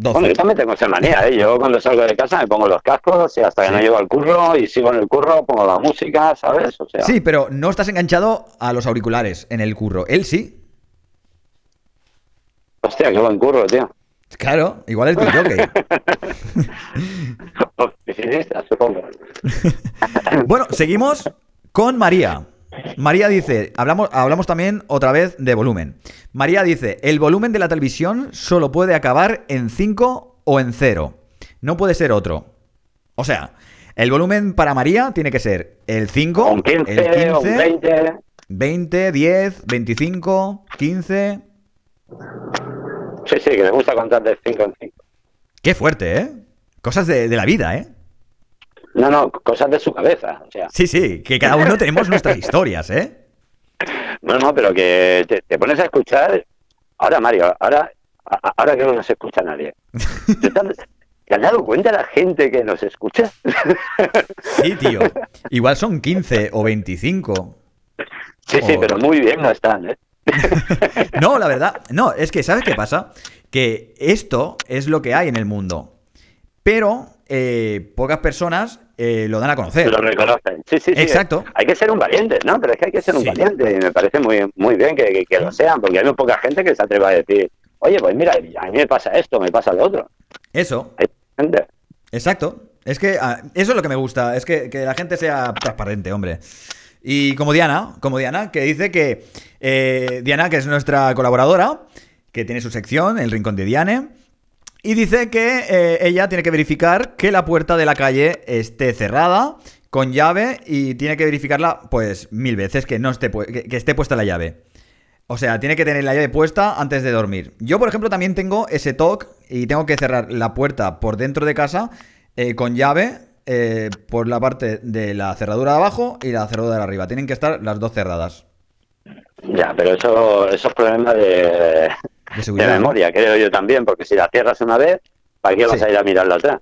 [SPEAKER 2] Bueno, yo también tengo esa manía, ¿eh? Yo cuando salgo de casa me pongo los cascos y hasta que no llego al curro y sigo en el curro pongo la música, ¿sabes? O sea...
[SPEAKER 1] Sí, pero no estás enganchado a los auriculares en el curro. Él sí.
[SPEAKER 2] Hostia, qué buen curro, tío.
[SPEAKER 1] Claro, igual es tu jockey. [LAUGHS] [LAUGHS] bueno, seguimos con María. María dice, hablamos, hablamos también otra vez de volumen. María dice, el volumen de la televisión solo puede acabar en 5 o en 0. No puede ser otro. O sea, el volumen para María tiene que ser el 5, el 15, 20. 20, 10, 25, 15.
[SPEAKER 2] Sí, sí, que me gusta contar de 5 en 5.
[SPEAKER 1] Qué fuerte, ¿eh? Cosas de, de la vida, ¿eh?
[SPEAKER 2] No, no, cosas de su cabeza. O sea.
[SPEAKER 1] Sí, sí, que cada uno tenemos nuestras historias, ¿eh? [LAUGHS]
[SPEAKER 2] No, no, pero que te, pones a escuchar Ahora, Mario, ahora, ahora que no se escucha nadie. [LAUGHS] ¿Te, has- te has dado cuenta la gente que nos escucha?
[SPEAKER 1] Sí, tío. Igual son 15 o 25.
[SPEAKER 2] Sí, sí, pero muy bien no están, ¿eh? [LAUGHS]
[SPEAKER 1] No, la verdad, no, es que ¿sabes qué pasa? Que esto es lo que hay en el mundo. Pero eh, pocas personas eh, lo dan a conocer.
[SPEAKER 2] Lo reconocen. Sí, sí, sí.
[SPEAKER 1] Exacto.
[SPEAKER 2] Hay que ser un valiente, ¿no? Pero es que hay que ser un
[SPEAKER 1] Sí.
[SPEAKER 2] valiente y me parece muy, muy bien que, que- que lo sean, porque hay muy poca gente que se atreva a decir, oye, pues mira, a mí me pasa esto, me pasa lo otro.
[SPEAKER 1] Eso,
[SPEAKER 2] Hay gente.
[SPEAKER 1] exacto. Es que ah, eso es lo que me gusta, es que, que la gente sea transparente, hombre. Y como Diana, como Diana, que dice que eh, Diana, que es nuestra colaboradora, que tiene su sección, El Rincón de Diane, y dice que eh, ella tiene que verificar que la puerta de la calle esté cerrada, con llave, y tiene que verificarla, pues, mil veces, que, no esté, que, que esté puesta la llave. O sea, tiene que tener la llave puesta antes de dormir. Yo, por ejemplo, también tengo ese TOC y tengo que cerrar la puerta por dentro de casa eh, con llave eh, por la parte de la cerradura de abajo y la cerradura de arriba. Tienen que estar las dos cerradas.
[SPEAKER 2] Ya, pero eso, esos problemas de,
[SPEAKER 1] De
[SPEAKER 2] de memoria, creo yo también, porque si la cierras una vez, ¿para qué vas
[SPEAKER 1] Sí.
[SPEAKER 2] a ir a mirarla atrás?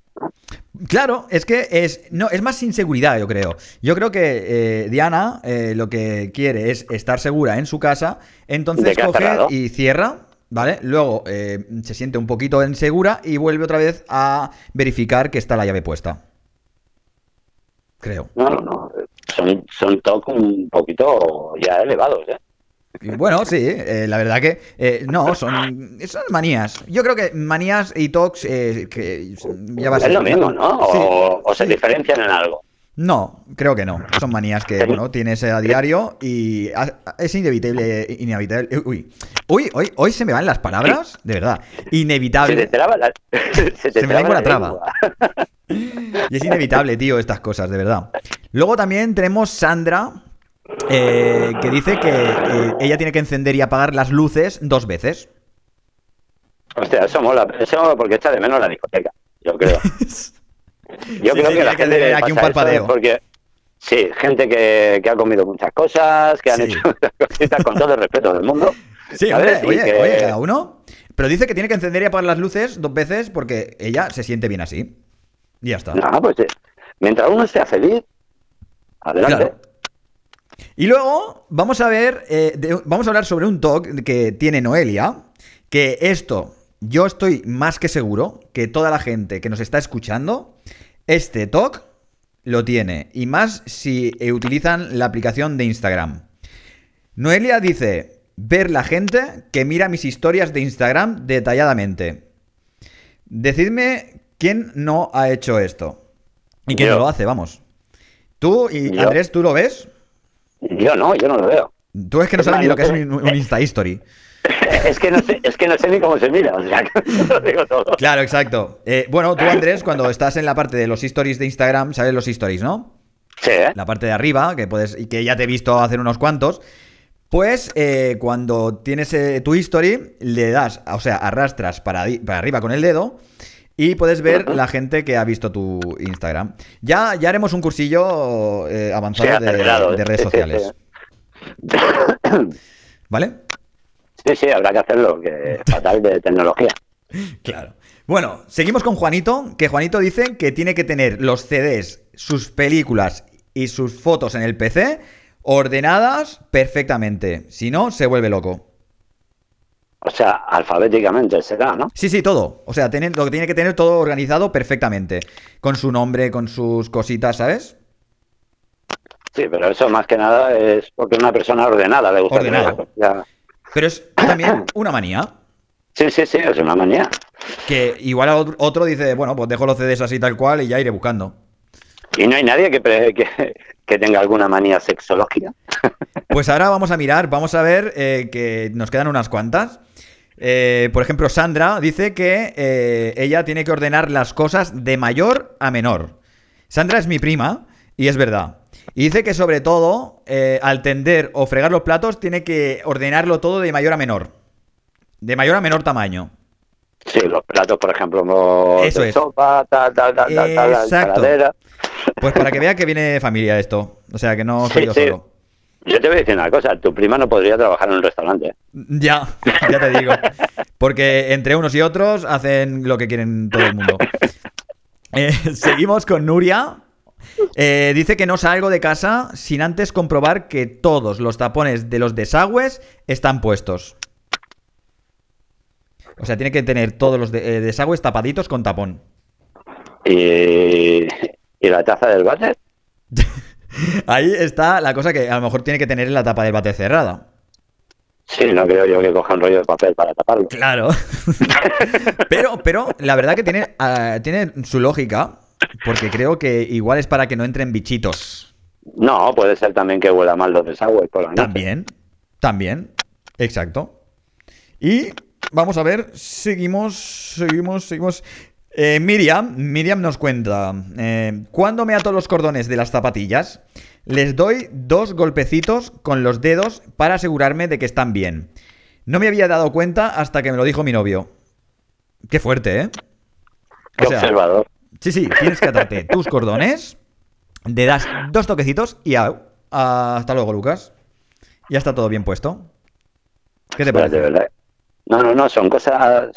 [SPEAKER 1] Claro, es que es. No, es más inseguridad, yo creo. Yo creo que eh, Diana eh, lo que quiere es estar segura en su casa. Entonces coge y cierra. ¿Vale? Luego eh, se siente un poquito insegura y vuelve otra vez a verificar que está la llave puesta. Creo.
[SPEAKER 2] No, no, no. Son, son toques un poquito ya elevados, ¿eh?
[SPEAKER 1] Bueno, sí, eh, la verdad que eh, no, son, son manías. Yo creo que manías y tocs eh, que ya va a
[SPEAKER 2] Es
[SPEAKER 1] ser-
[SPEAKER 2] lo mismo, ¿no?
[SPEAKER 1] Sí,
[SPEAKER 2] O, o se
[SPEAKER 1] sí.
[SPEAKER 2] diferencian en algo.
[SPEAKER 1] No, creo que no. Son manías que, bueno, tienes a diario y es inevitable, inevitable. Uy, uy, hoy, hoy se me van las palabras, de verdad.
[SPEAKER 2] Se te
[SPEAKER 1] Inevitable.
[SPEAKER 2] traba la, [LAUGHS] se te
[SPEAKER 1] Se me lengua la traba.
[SPEAKER 2] lengua. [LAUGHS]
[SPEAKER 1] Y es inevitable, tío, estas cosas, de verdad. Luego también tenemos Sandra, eh, que dice que eh, ella tiene que encender y apagar las luces dos veces.
[SPEAKER 2] Hostia, eso mola. Eso porque echa de menos la discoteca, yo creo. [LAUGHS] Yo
[SPEAKER 1] Sí,
[SPEAKER 2] creo
[SPEAKER 1] sí,
[SPEAKER 2] que la
[SPEAKER 1] que
[SPEAKER 2] gente
[SPEAKER 1] aquí un parpadeo.
[SPEAKER 2] porque sí, gente que, que ha comido muchas cosas, que han
[SPEAKER 1] Sí.
[SPEAKER 2] hecho [LAUGHS] muchas cositas con todo el respeto del mundo.
[SPEAKER 1] Sí, hombre, oye,
[SPEAKER 2] que-
[SPEAKER 1] oye, cada uno. Pero dice que tiene que encender y apagar las luces dos veces porque ella se siente bien así. Y ya está.
[SPEAKER 2] No, pues eh, mientras uno sea feliz, adelante.
[SPEAKER 1] Claro. Y luego vamos a ver, eh, de- vamos a hablar sobre un talk que tiene Noelia, que esto, yo estoy más que seguro que toda la gente que nos está escuchando, este talk lo tiene, y más si eh, utilizan la aplicación de Instagram. Noelia dice, ver la gente que mira mis historias de Instagram detalladamente. Decidme quién no ha hecho esto. Y quién no lo hace, vamos. Tú y. Andrés, ¿tú lo ves?
[SPEAKER 2] Yo no, yo no lo veo.
[SPEAKER 1] Tú es que no
[SPEAKER 2] Es
[SPEAKER 1] sabes ni lo que es un, un Insta History. [LAUGHS]
[SPEAKER 2] es que no sé, es que no sé ni cómo se mira, o sea, [LAUGHS] que lo digo todo.
[SPEAKER 1] Claro, exacto. Eh, bueno, tú, Andrés, cuando estás en la parte de los stories de Instagram, sabes los stories, ¿no?
[SPEAKER 2] Sí, ¿eh?
[SPEAKER 1] La parte de arriba, que puedes, y que ya te he visto hacer unos cuantos. Pues eh, cuando tienes eh, tu history, le das, o sea, arrastras para, para arriba con el dedo y puedes ver la gente que ha visto tu Instagram. Ya, ya haremos un cursillo eh, avanzado
[SPEAKER 2] Sí,
[SPEAKER 1] de, de redes
[SPEAKER 2] sí, sí,
[SPEAKER 1] sociales. ¿Vale?
[SPEAKER 2] Sí, sí, habrá que hacerlo, que [LAUGHS] fatal de tecnología.
[SPEAKER 1] Claro. Bueno, seguimos con Juanito, que Juanito dice que tiene que tener los CDs, sus películas y sus fotos en el PC ordenadas perfectamente. Si no, se vuelve loco.
[SPEAKER 2] O sea, alfabéticamente será, ¿no?
[SPEAKER 1] Sí, sí, todo. O sea, tiene, lo que tiene que tener todo organizado perfectamente. Con su nombre, con sus cositas, ¿sabes?
[SPEAKER 2] Sí, pero eso más que nada es porque una persona ordenada le gusta
[SPEAKER 1] Ordenado.
[SPEAKER 2] tener.
[SPEAKER 1] Pero es también una manía.
[SPEAKER 2] Sí, sí, sí, es una manía.
[SPEAKER 1] Que igual a otro- otro dice, bueno, pues dejo los CDs así tal cual y ya iré buscando.
[SPEAKER 2] Y no hay nadie que, pre- que, que tenga alguna manía sexológica.
[SPEAKER 1] Pues ahora vamos a mirar, vamos a ver eh, que nos quedan unas cuantas. Eh, por ejemplo, Sandra dice que eh, ella tiene que ordenar las cosas de mayor a menor. Sandra es mi prima y es verdad. Y dice que sobre todo, eh, al tender o fregar los platos, tiene que ordenarlo todo de mayor a menor. De mayor a menor tamaño.
[SPEAKER 2] Sí, los platos, por ejemplo,
[SPEAKER 1] Eso
[SPEAKER 2] de
[SPEAKER 1] es.
[SPEAKER 2] sopa, tal, tal, tal, tal,
[SPEAKER 1] Exacto. Pues para que vea que viene de familia esto. O sea, que no soy
[SPEAKER 2] Sí,
[SPEAKER 1] yo
[SPEAKER 2] sí.
[SPEAKER 1] solo.
[SPEAKER 2] Yo te voy a decir una cosa, tu prima no podría trabajar en un restaurante.
[SPEAKER 1] Ya, ya te digo. Porque entre unos y otros hacen lo que quieren todo el mundo. [LAUGHS] Eh, seguimos con Nuria. Eh, dice que no salgo de casa sin antes comprobar que todos los tapones de los desagües están puestos. O sea, tiene que tener todos los de- eh, desagües tapaditos con tapón.
[SPEAKER 2] Y, y la taza del váter. [LAUGHS] [LAUGHS]
[SPEAKER 1] Ahí está la cosa que a lo mejor tiene que tener en la tapa del bate cerrada.
[SPEAKER 2] Sí, no creo yo que coja un rollo de papel para taparlo.
[SPEAKER 1] Claro. [LAUGHS] pero, pero la verdad que tiene, ah, tiene su lógica. Porque creo que igual es para que no entren bichitos.
[SPEAKER 2] No, puede ser también que huela mal los desagües por la noche.
[SPEAKER 1] También. También. Exacto. Y vamos a ver. Seguimos. Seguimos. Seguimos. Eh, Miriam, Miriam nos cuenta, eh, cuando me ato los cordones de las zapatillas, les doy dos golpecitos con los dedos para asegurarme de que están bien. No me había dado cuenta hasta que me lo dijo mi novio. Qué fuerte, ¿eh?
[SPEAKER 2] Qué
[SPEAKER 1] O sea,
[SPEAKER 2] observador.
[SPEAKER 1] Sí, sí, tienes que atarte tus cordones, le das dos toquecitos y hasta luego, Lucas. Ya está todo bien puesto. ¿Qué te parece?
[SPEAKER 2] No, no, no, son cosas,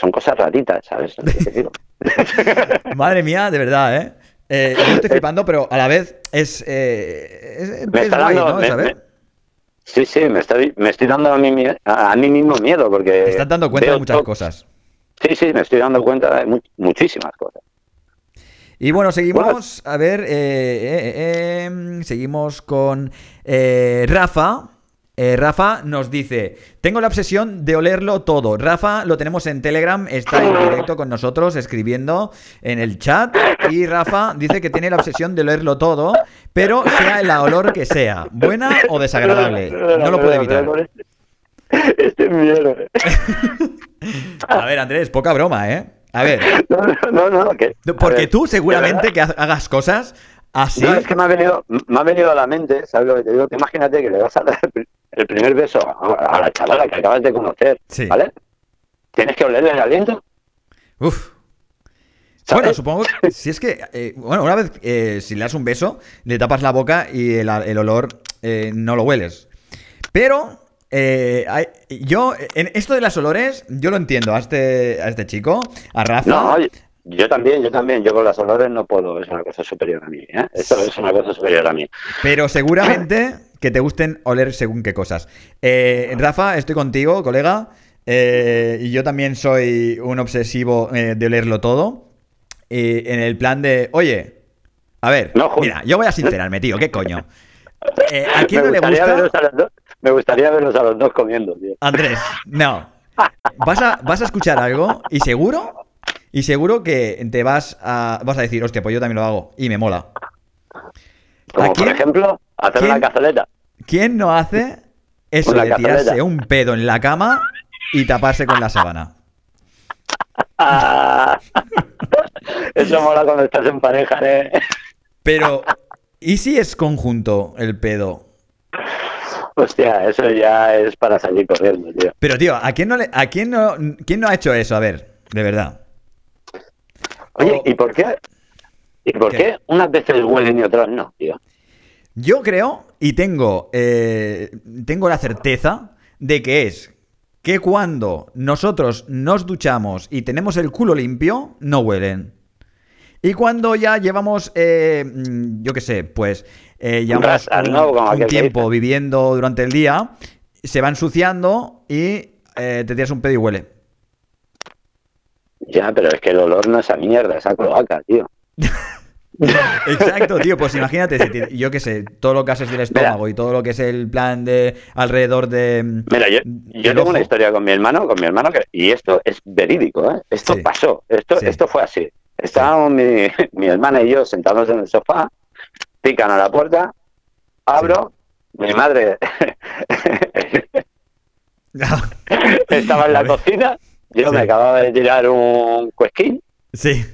[SPEAKER 2] son cosas raritas, ¿sabes? [LAUGHS]
[SPEAKER 1] Madre mía, de verdad, ¿eh? Eh, yo estoy flipando, pero a la vez es. eh, es,
[SPEAKER 2] Me
[SPEAKER 1] es
[SPEAKER 2] está
[SPEAKER 1] guay,
[SPEAKER 2] dando-
[SPEAKER 1] ¿no?
[SPEAKER 2] me- me- Sí, sí, me estoy, me estoy dando a mí, a, a mí mismo miedo porque...
[SPEAKER 1] Te estás dando cuenta de muchas cosas.
[SPEAKER 2] Sí, sí, me estoy dando cuenta de mu- muchísimas cosas.
[SPEAKER 1] Y bueno, seguimos. A ver, eh, eh, eh, em, seguimos con eh, Rafa. Eh, Rafa nos dice: Tengo la obsesión de olerlo todo. Rafa lo tenemos en Telegram, está en directo con nosotros escribiendo en el chat. Y Rafa dice que tiene la obsesión de olerlo todo, pero sea el olor que sea, buena o desagradable. No lo puede evitar.
[SPEAKER 2] Este miedo.
[SPEAKER 1] A ver, Andrés, poca broma, ¿eh? A ver, [LAUGHS]
[SPEAKER 2] No, no, no, no, que, a
[SPEAKER 1] porque
[SPEAKER 2] ver,
[SPEAKER 1] tú seguramente que ha- hagas cosas así.
[SPEAKER 2] No, es que me ha venido, me ha venido a la mente, ¿sabes lo que te digo? Que imagínate que le vas a dar el pri- el primer beso a, la chavala que acabas de conocer,
[SPEAKER 1] Sí.
[SPEAKER 2] ¿vale? Tienes que olerle el aliento,
[SPEAKER 1] Uf.
[SPEAKER 2] ¿sabes?
[SPEAKER 1] Bueno, supongo que [LAUGHS] si es que, eh, bueno, una vez eh, si le das un beso, le tapas la boca y el, el olor eh, no lo hueles. Pero eh, hay- yo, en esto de las olores, yo lo entiendo a este, a este chico, a Rafa.
[SPEAKER 2] No, yo, también, yo también, yo con las olores no puedo, es una cosa superior a mí, ¿eh? Esto es una cosa superior a mí.
[SPEAKER 1] Pero seguramente que te gusten oler según qué cosas. Eh, Rafa, estoy contigo, colega. eh, y yo también soy un obsesivo eh, de olerlo todo. Y en el plan de, oye, a ver,
[SPEAKER 2] No,
[SPEAKER 1] mira, yo voy a sincerarme, tío, ¿qué coño? [LAUGHS] Eh, ¿A quién no le
[SPEAKER 2] gustaría
[SPEAKER 1] gusta?
[SPEAKER 2] dos, me gustaría verlos a los dos comiendo, tío.
[SPEAKER 1] Andrés, no. Vas a, vas a escuchar algo y seguro, y seguro que te vas a, vas a decir, hostia, pues yo también lo hago y me mola.
[SPEAKER 2] Como
[SPEAKER 1] ¿A
[SPEAKER 2] por
[SPEAKER 1] quién?
[SPEAKER 2] ejemplo, hacer una cazoleta.
[SPEAKER 1] ¿Quién no hace eso
[SPEAKER 2] Una
[SPEAKER 1] de
[SPEAKER 2] cazoleta.
[SPEAKER 1] tirarse un pedo en la cama y taparse con la sábana?
[SPEAKER 2] Ah, [LAUGHS] Eso mola cuando estás en pareja, ¿eh?
[SPEAKER 1] Pero, ¿y si es conjunto el pedo?
[SPEAKER 2] Hostia, eso ya es para salir corriendo, tío.
[SPEAKER 1] Pero, tío, ¿a quién no, le, a quién no, quién no ha hecho eso? A ver, de verdad.
[SPEAKER 2] Oye, ¿y por qué? ¿Y por
[SPEAKER 1] ¿Qué?
[SPEAKER 2] qué unas veces huelen y otras no, tío?
[SPEAKER 1] Yo creo y tengo, eh, tengo la certeza de que es que cuando nosotros nos duchamos y tenemos el culo limpio, no huelen. Y cuando ya llevamos, eh, mm, yo qué sé, pues eh, llevamos un, tiempo viviendo durante el día, se va ensuciando y eh, te tiras un pedo y huele.
[SPEAKER 2] Ya, pero es que el olor no es a mierda, es a cloaca, tío. [LAUGHS]
[SPEAKER 1] Exacto, tío, pues imagínate, si te- yo qué sé, todo lo que haces del estómago y todo lo que es el plan de alrededor de... mm,
[SPEAKER 2] Mira, yo, yo tengo
[SPEAKER 1] ojo.
[SPEAKER 2] una historia con mi hermano, con mi hermano, que, y esto es verídico, ¿eh? Esto
[SPEAKER 1] Sí.
[SPEAKER 2] pasó, esto,
[SPEAKER 1] Sí.
[SPEAKER 2] esto fue así. Estábamos mi, mi hermana y yo sentados en el sofá, pican a la puerta, abro, mi madre [LAUGHS] [LAUGHS] estaba en la cocina, yo
[SPEAKER 1] Sí.
[SPEAKER 2] me acababa de tirar un cuesquín,
[SPEAKER 1] Sí.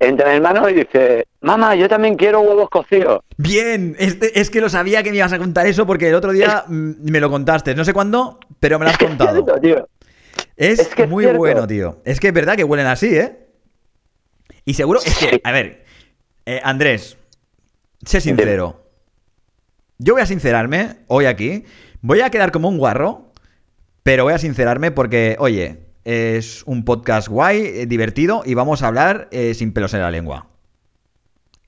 [SPEAKER 2] entra mi hermano y dice, mamá, yo también quiero huevos cocidos.
[SPEAKER 1] Bien, este- es que lo sabía que me ibas a contar eso porque el otro día mm, me lo contaste. No sé cuándo, pero me lo has contado.
[SPEAKER 2] Cierto, tío.
[SPEAKER 1] Es,
[SPEAKER 2] Es que es
[SPEAKER 1] muy
[SPEAKER 2] cierto.
[SPEAKER 1] bueno, tío. Es que es verdad que huelen así, ¿eh? Y seguro, es que, a ver, eh, Andrés, sé sincero. yo voy a sincerarme hoy aquí. Voy a quedar como un guarro, pero voy a sincerarme porque, oye, es un podcast guay, eh, divertido y vamos a hablar eh, sin pelos en la lengua.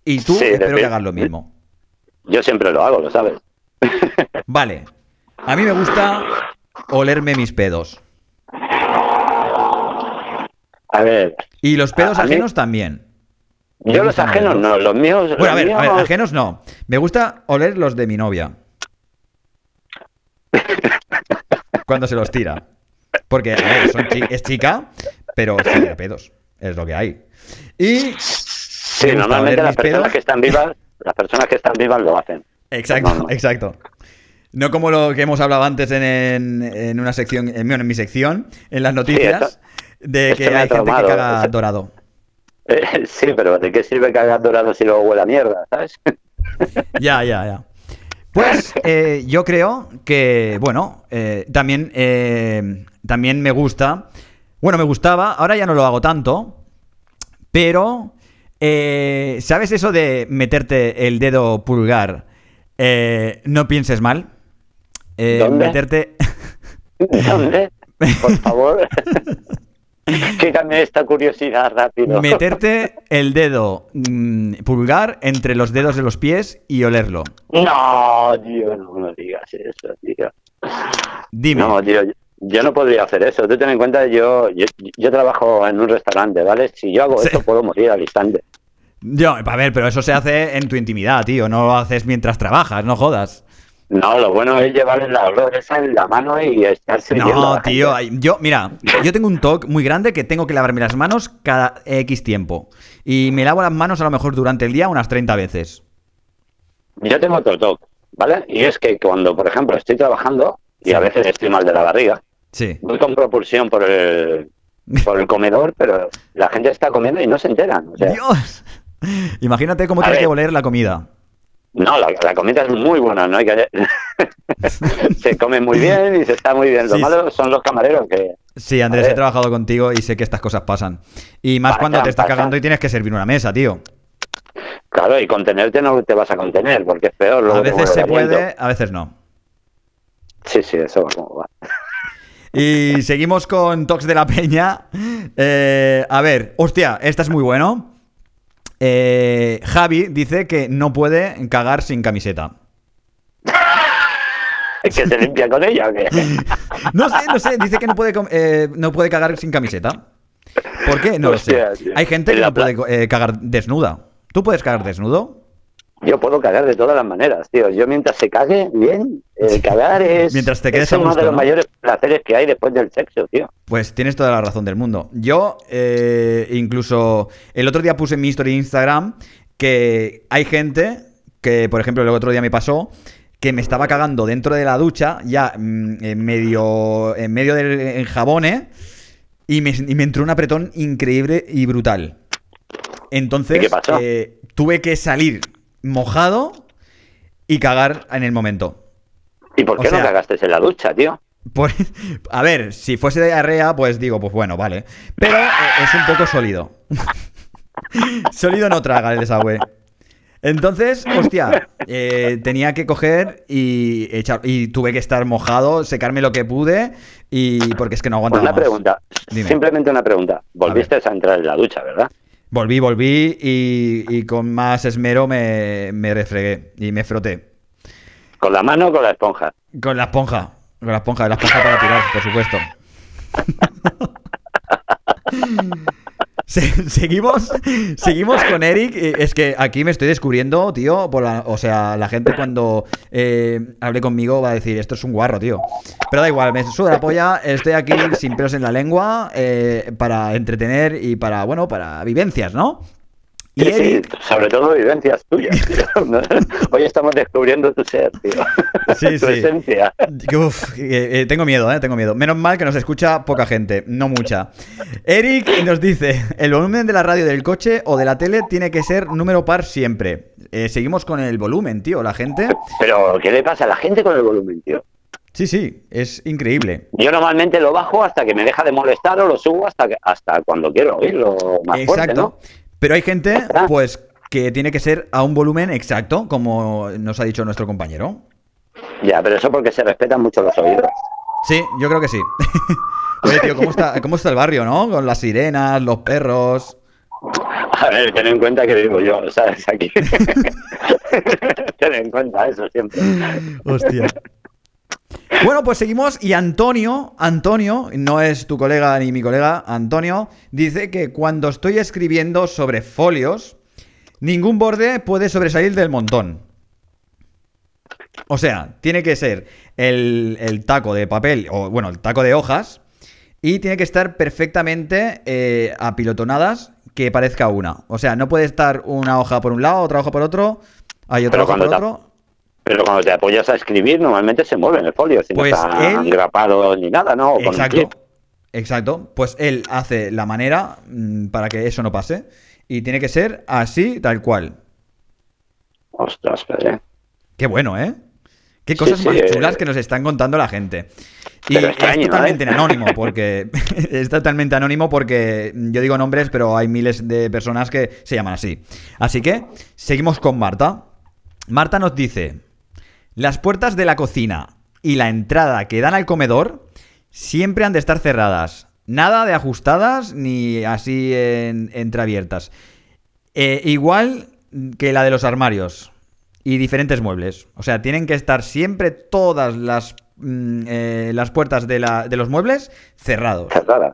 [SPEAKER 1] Y tú
[SPEAKER 2] Sí,
[SPEAKER 1] espero que hagas lo mismo.
[SPEAKER 2] Yo siempre lo hago, lo sabes. [LAUGHS]
[SPEAKER 1] Vale. A mí me gusta olerme mis pedos.
[SPEAKER 2] A ver,
[SPEAKER 1] Y los pedos
[SPEAKER 2] A- a mí-
[SPEAKER 1] ajenos también. Me
[SPEAKER 2] yo los ajenos
[SPEAKER 1] olerlos.
[SPEAKER 2] no, los míos.
[SPEAKER 1] Bueno, a ver, a ver, ajenos no. Me gusta oler los de mi novia. [LAUGHS] Cuando se los tira. Porque, a ver, son chi- es chica, pero es tira pedos. Es lo que hay. Y.
[SPEAKER 2] Sí, normalmente las personas
[SPEAKER 1] pedos.
[SPEAKER 2] que están vivas, las personas que están vivas lo hacen.
[SPEAKER 1] Exacto,
[SPEAKER 2] No, no.
[SPEAKER 1] exacto. No como lo que hemos hablado antes en, en- en una sección, en, bueno, en mi sección, en las noticias,
[SPEAKER 2] esto-
[SPEAKER 1] de que hay gente que caga dorado.
[SPEAKER 2] Eh, [LAUGHS] sí, pero ¿de qué sirve cagar dorado si luego huele a mierda, sabes? [LAUGHS]
[SPEAKER 1] Ya, ya, ya. Pues [LAUGHS] eh, yo creo que, bueno, eh, también, eh, también me gusta. Bueno, me gustaba, ahora ya no lo hago tanto, pero, eh, ¿sabes eso de meterte el dedo pulgar? Eh, no pienses mal. Eh,
[SPEAKER 2] ¿Dónde?
[SPEAKER 1] Meterte... [LAUGHS]
[SPEAKER 2] ¿Dónde? Por favor. [LAUGHS] Quítame esta curiosidad rápido.
[SPEAKER 1] Meterte el dedo mm, pulgar entre los dedos de los pies y olerlo.
[SPEAKER 2] No, tío, no me digas eso, tío.
[SPEAKER 1] Dime.
[SPEAKER 2] No, tío, yo- no podría hacer eso. Tú ten en cuenta, yo, yo, yo trabajo en un restaurante, ¿vale? Si yo hago
[SPEAKER 1] Sí.
[SPEAKER 2] eso, puedo morir al instante.
[SPEAKER 1] Yo, a ver, pero eso se hace en tu intimidad, tío. No lo haces mientras trabajas, no jodas.
[SPEAKER 2] No, lo bueno es llevar la esa en la mano y estar
[SPEAKER 1] No, tío. Yo, mira, yo tengo un toque muy grande que tengo que lavarme las manos cada X tiempo. Y me lavo las manos a lo mejor durante el día unas 30 veces.
[SPEAKER 2] Yo tengo otro toque, ¿vale? Y es que cuando, por ejemplo, estoy trabajando y a veces estoy mal de la barriga,
[SPEAKER 1] Sí.
[SPEAKER 2] voy con propulsión por el, por el comedor, pero la gente está comiendo y no se enteran. O sea,
[SPEAKER 1] Dios. Imagínate cómo
[SPEAKER 2] A
[SPEAKER 1] tienes
[SPEAKER 2] ver.
[SPEAKER 1] que oler la comida.
[SPEAKER 2] no, la, la comida es muy buena, no hay que... [LAUGHS] se come muy bien y se está muy bien. Lo
[SPEAKER 1] Sí,
[SPEAKER 2] malo son los camareros que...
[SPEAKER 1] Sí, Andrés,
[SPEAKER 2] A
[SPEAKER 1] he trabajado contigo y sé que estas cosas pasan. Y más
[SPEAKER 2] Pasan,
[SPEAKER 1] cuando te estás
[SPEAKER 2] pasan.
[SPEAKER 1] cagando y tienes que servir una mesa, tío.
[SPEAKER 2] Claro, y contenerte no te vas a contener porque es peor.
[SPEAKER 1] A
[SPEAKER 2] luego te
[SPEAKER 1] veces se puede, a veces no.
[SPEAKER 2] Sí, sí, eso va como va.
[SPEAKER 1] Y seguimos con Tox de la Peña. Eh, a ver, hostia, esta es muy bueno. Eh, Javi dice que no puede cagar sin camiseta.
[SPEAKER 2] ¿Que se limpia con ella o qué? [LAUGHS]
[SPEAKER 1] No sé, no sé, dice que no puede, eh, no puede cagar sin camiseta. ¿Por qué? No lo sé.
[SPEAKER 2] Tío.
[SPEAKER 1] Hay gente
[SPEAKER 2] En
[SPEAKER 1] que no puede eh, cagar desnuda. ¿Tú puedes cagar desnudo?
[SPEAKER 2] Yo puedo cagar de todas las maneras, tío. Yo mientras se cague, bien. El [LAUGHS] cagar es,
[SPEAKER 1] Mientras te quedes
[SPEAKER 2] es uno
[SPEAKER 1] gusto,
[SPEAKER 2] de los
[SPEAKER 1] ¿no?
[SPEAKER 2] mayores placeres que hay después del sexo, tío.
[SPEAKER 1] Pues tienes toda la razón del mundo. Yo, eh, incluso el otro día puse en mi historia de Instagram que hay gente que, por ejemplo, el otro día me pasó que me estaba cagando dentro de la ducha, ya mm, en medio, en medio del enjabone, y me, y me entró un apretón increíble y brutal. Entonces,
[SPEAKER 2] ¿Y qué pasó?
[SPEAKER 1] eh, tuve que salir mojado y cagar en el momento.
[SPEAKER 2] ¿Y por
[SPEAKER 1] O
[SPEAKER 2] qué
[SPEAKER 1] sea-
[SPEAKER 2] no cagaste en la ducha, tío?
[SPEAKER 1] Por- [LAUGHS] a ver, si fuese diarrea, pues digo, pues bueno, vale. Pero eh, es un poco sólido. [LAUGHS] sólido no traga el desagüe. Entonces, hostia, eh, tenía que coger y echar y tuve que estar mojado, secarme lo que pude y porque es que no aguantaba
[SPEAKER 2] Una
[SPEAKER 1] más.
[SPEAKER 2] pregunta,
[SPEAKER 1] Dime.
[SPEAKER 2] simplemente una pregunta. Volviste a, entrar en la ducha, ¿verdad?
[SPEAKER 1] Volví, volví y, y con más esmero me, me refregué y me froté.
[SPEAKER 2] ¿Con la mano o con la esponja?
[SPEAKER 1] Con la esponja, con la esponja, la esponja para tirar, por supuesto. [LAUGHS] Se- seguimos, seguimos con Eric. Eh, Es que aquí me estoy descubriendo, tío. Por la- o sea, la gente cuando eh, hable conmigo va a decir, esto es un guarro, tío. Pero da igual, me suda la polla. Estoy aquí sin pelos en la lengua eh, para entretener y para, bueno, para vivencias, ¿no? Y
[SPEAKER 2] Sí, sobre todo vivencias tuyas, tío. [LAUGHS] Hoy estamos descubriendo tu ser, tío.
[SPEAKER 1] Sí, [LAUGHS]
[SPEAKER 2] tu
[SPEAKER 1] sí.
[SPEAKER 2] esencia.
[SPEAKER 1] Uf, eh, eh, tengo miedo, eh, tengo miedo. Menos mal que nos escucha poca gente, no mucha. Eric nos dice, el volumen de la radio del coche o de la tele tiene que ser número par siempre. Eh, seguimos con el volumen, tío, la gente.
[SPEAKER 2] Pero, ¿qué le pasa a la gente con el volumen, tío?
[SPEAKER 1] Sí, sí, es increíble.
[SPEAKER 2] Yo normalmente lo bajo hasta que me deja de molestar o lo subo hasta que, hasta cuando quiero oírlo más fuerte,
[SPEAKER 1] Exacto.
[SPEAKER 2] ¿no?
[SPEAKER 1] Pero hay gente, pues, que tiene que ser a un volumen exacto, como nos ha dicho nuestro compañero.
[SPEAKER 2] Ya, pero eso porque se respetan mucho los oídos.
[SPEAKER 1] Sí, yo creo que sí. [LAUGHS] Oye, tío, ¿cómo está, ¿cómo está el barrio, no? Con las sirenas, los perros.
[SPEAKER 2] A ver, ten en cuenta que vivo yo, ¿sabes? Aquí. [LAUGHS] [LAUGHS] ten en cuenta eso siempre.
[SPEAKER 1] Hostia. Bueno, pues seguimos y Antonio, Antonio, no es tu colega ni mi colega, Antonio, dice que cuando estoy escribiendo sobre folios, ningún borde puede sobresalir del montón. O sea, tiene que ser el, el taco de papel, o bueno, el taco de hojas, y tiene que estar perfectamente eh, apilotonadas que parezca una. O sea, no puede estar una hoja por un lado, otra hoja por otro, hay otra
[SPEAKER 2] Pero
[SPEAKER 1] hoja por otro.
[SPEAKER 2] Pero cuando te apoyas a escribir, normalmente se mueve en el folio, si
[SPEAKER 1] Pues
[SPEAKER 2] no está
[SPEAKER 1] él-
[SPEAKER 2] engrapado ni nada, ¿no? O
[SPEAKER 1] Exacto. Exacto. Pues él hace la manera mm, para que eso no pase. Y tiene que ser así, tal cual.
[SPEAKER 2] Ostras, Pedro.
[SPEAKER 1] Qué bueno, ¿eh? Qué cosas
[SPEAKER 2] sí,
[SPEAKER 1] más
[SPEAKER 2] eh.
[SPEAKER 1] chulas que nos están contando la gente. Y es
[SPEAKER 2] extraño,
[SPEAKER 1] totalmente
[SPEAKER 2] ¿eh? [LAUGHS]
[SPEAKER 1] anónimo, porque. [LAUGHS] es totalmente anónimo porque yo digo nombres, pero hay miles de personas que se llaman así. Así que seguimos con Marta. Marta nos dice: Las puertas de la cocina y la entrada que dan al comedor siempre han de estar cerradas. Nada de ajustadas ni así en, entreabiertas. Eh, igual que la de los armarios y diferentes muebles. O sea, tienen que estar siempre todas las, mm, eh, las puertas de, la- de los muebles cerrados.
[SPEAKER 2] Cerrada.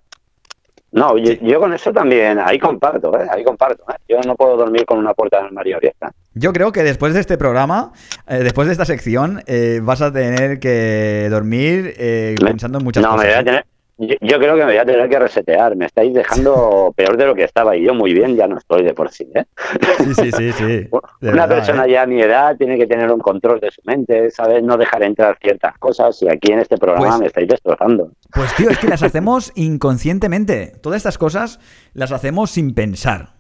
[SPEAKER 2] No, yo, yo con eso también, ahí comparto, ¿eh? Ahí comparto. ¿eh? Yo no puedo dormir con una puerta del armario abierta.
[SPEAKER 1] Yo creo que después de este programa, eh, después de esta sección, eh, vas a tener que dormir eh, pensando en muchas
[SPEAKER 2] no,
[SPEAKER 1] cosas.
[SPEAKER 2] me voy a
[SPEAKER 1] ¿eh?
[SPEAKER 2] tener, yo, yo creo que me voy a tener que resetear. Me estáis dejando [LAUGHS] peor de lo que estaba y yo muy bien ya no estoy de por sí. ¿eh?
[SPEAKER 1] Sí, sí, sí, sí. [LAUGHS]
[SPEAKER 2] Una
[SPEAKER 1] verdad,
[SPEAKER 2] persona
[SPEAKER 1] ¿eh?
[SPEAKER 2] ya a mi edad tiene que tener un control de su mente, ¿sabes? No dejar entrar ciertas cosas y aquí en este programa
[SPEAKER 1] Pues-
[SPEAKER 2] me estáis destrozando.
[SPEAKER 1] Pues tío, es que las [LAUGHS] hacemos inconscientemente. Todas estas cosas las hacemos sin pensar.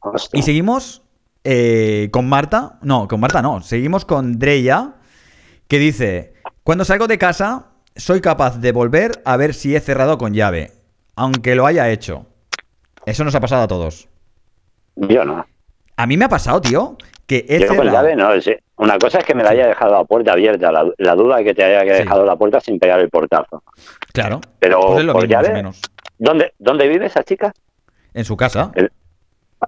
[SPEAKER 2] Hostia.
[SPEAKER 1] Y seguimos eh, con Marta. No, con Marta no. Seguimos con Dreya, que dice: Cuando salgo de casa, soy capaz de volver a ver si he cerrado con llave, aunque lo haya hecho. Eso nos ha pasado a todos.
[SPEAKER 2] Yo no.
[SPEAKER 1] A mí me ha pasado, tío, que he
[SPEAKER 2] Yo con
[SPEAKER 1] cerrado.
[SPEAKER 2] llave no. sí. Una cosa es que me la haya dejado la puerta abierta, la, la duda de que te haya
[SPEAKER 1] Sí.
[SPEAKER 2] dejado la puerta sin pegar el portazo.
[SPEAKER 1] Claro.
[SPEAKER 2] Pero
[SPEAKER 1] Pues es
[SPEAKER 2] por
[SPEAKER 1] mismo,
[SPEAKER 2] llave,
[SPEAKER 1] menos.
[SPEAKER 2] ¿dónde, ¿dónde vive esa chica?
[SPEAKER 1] En su casa.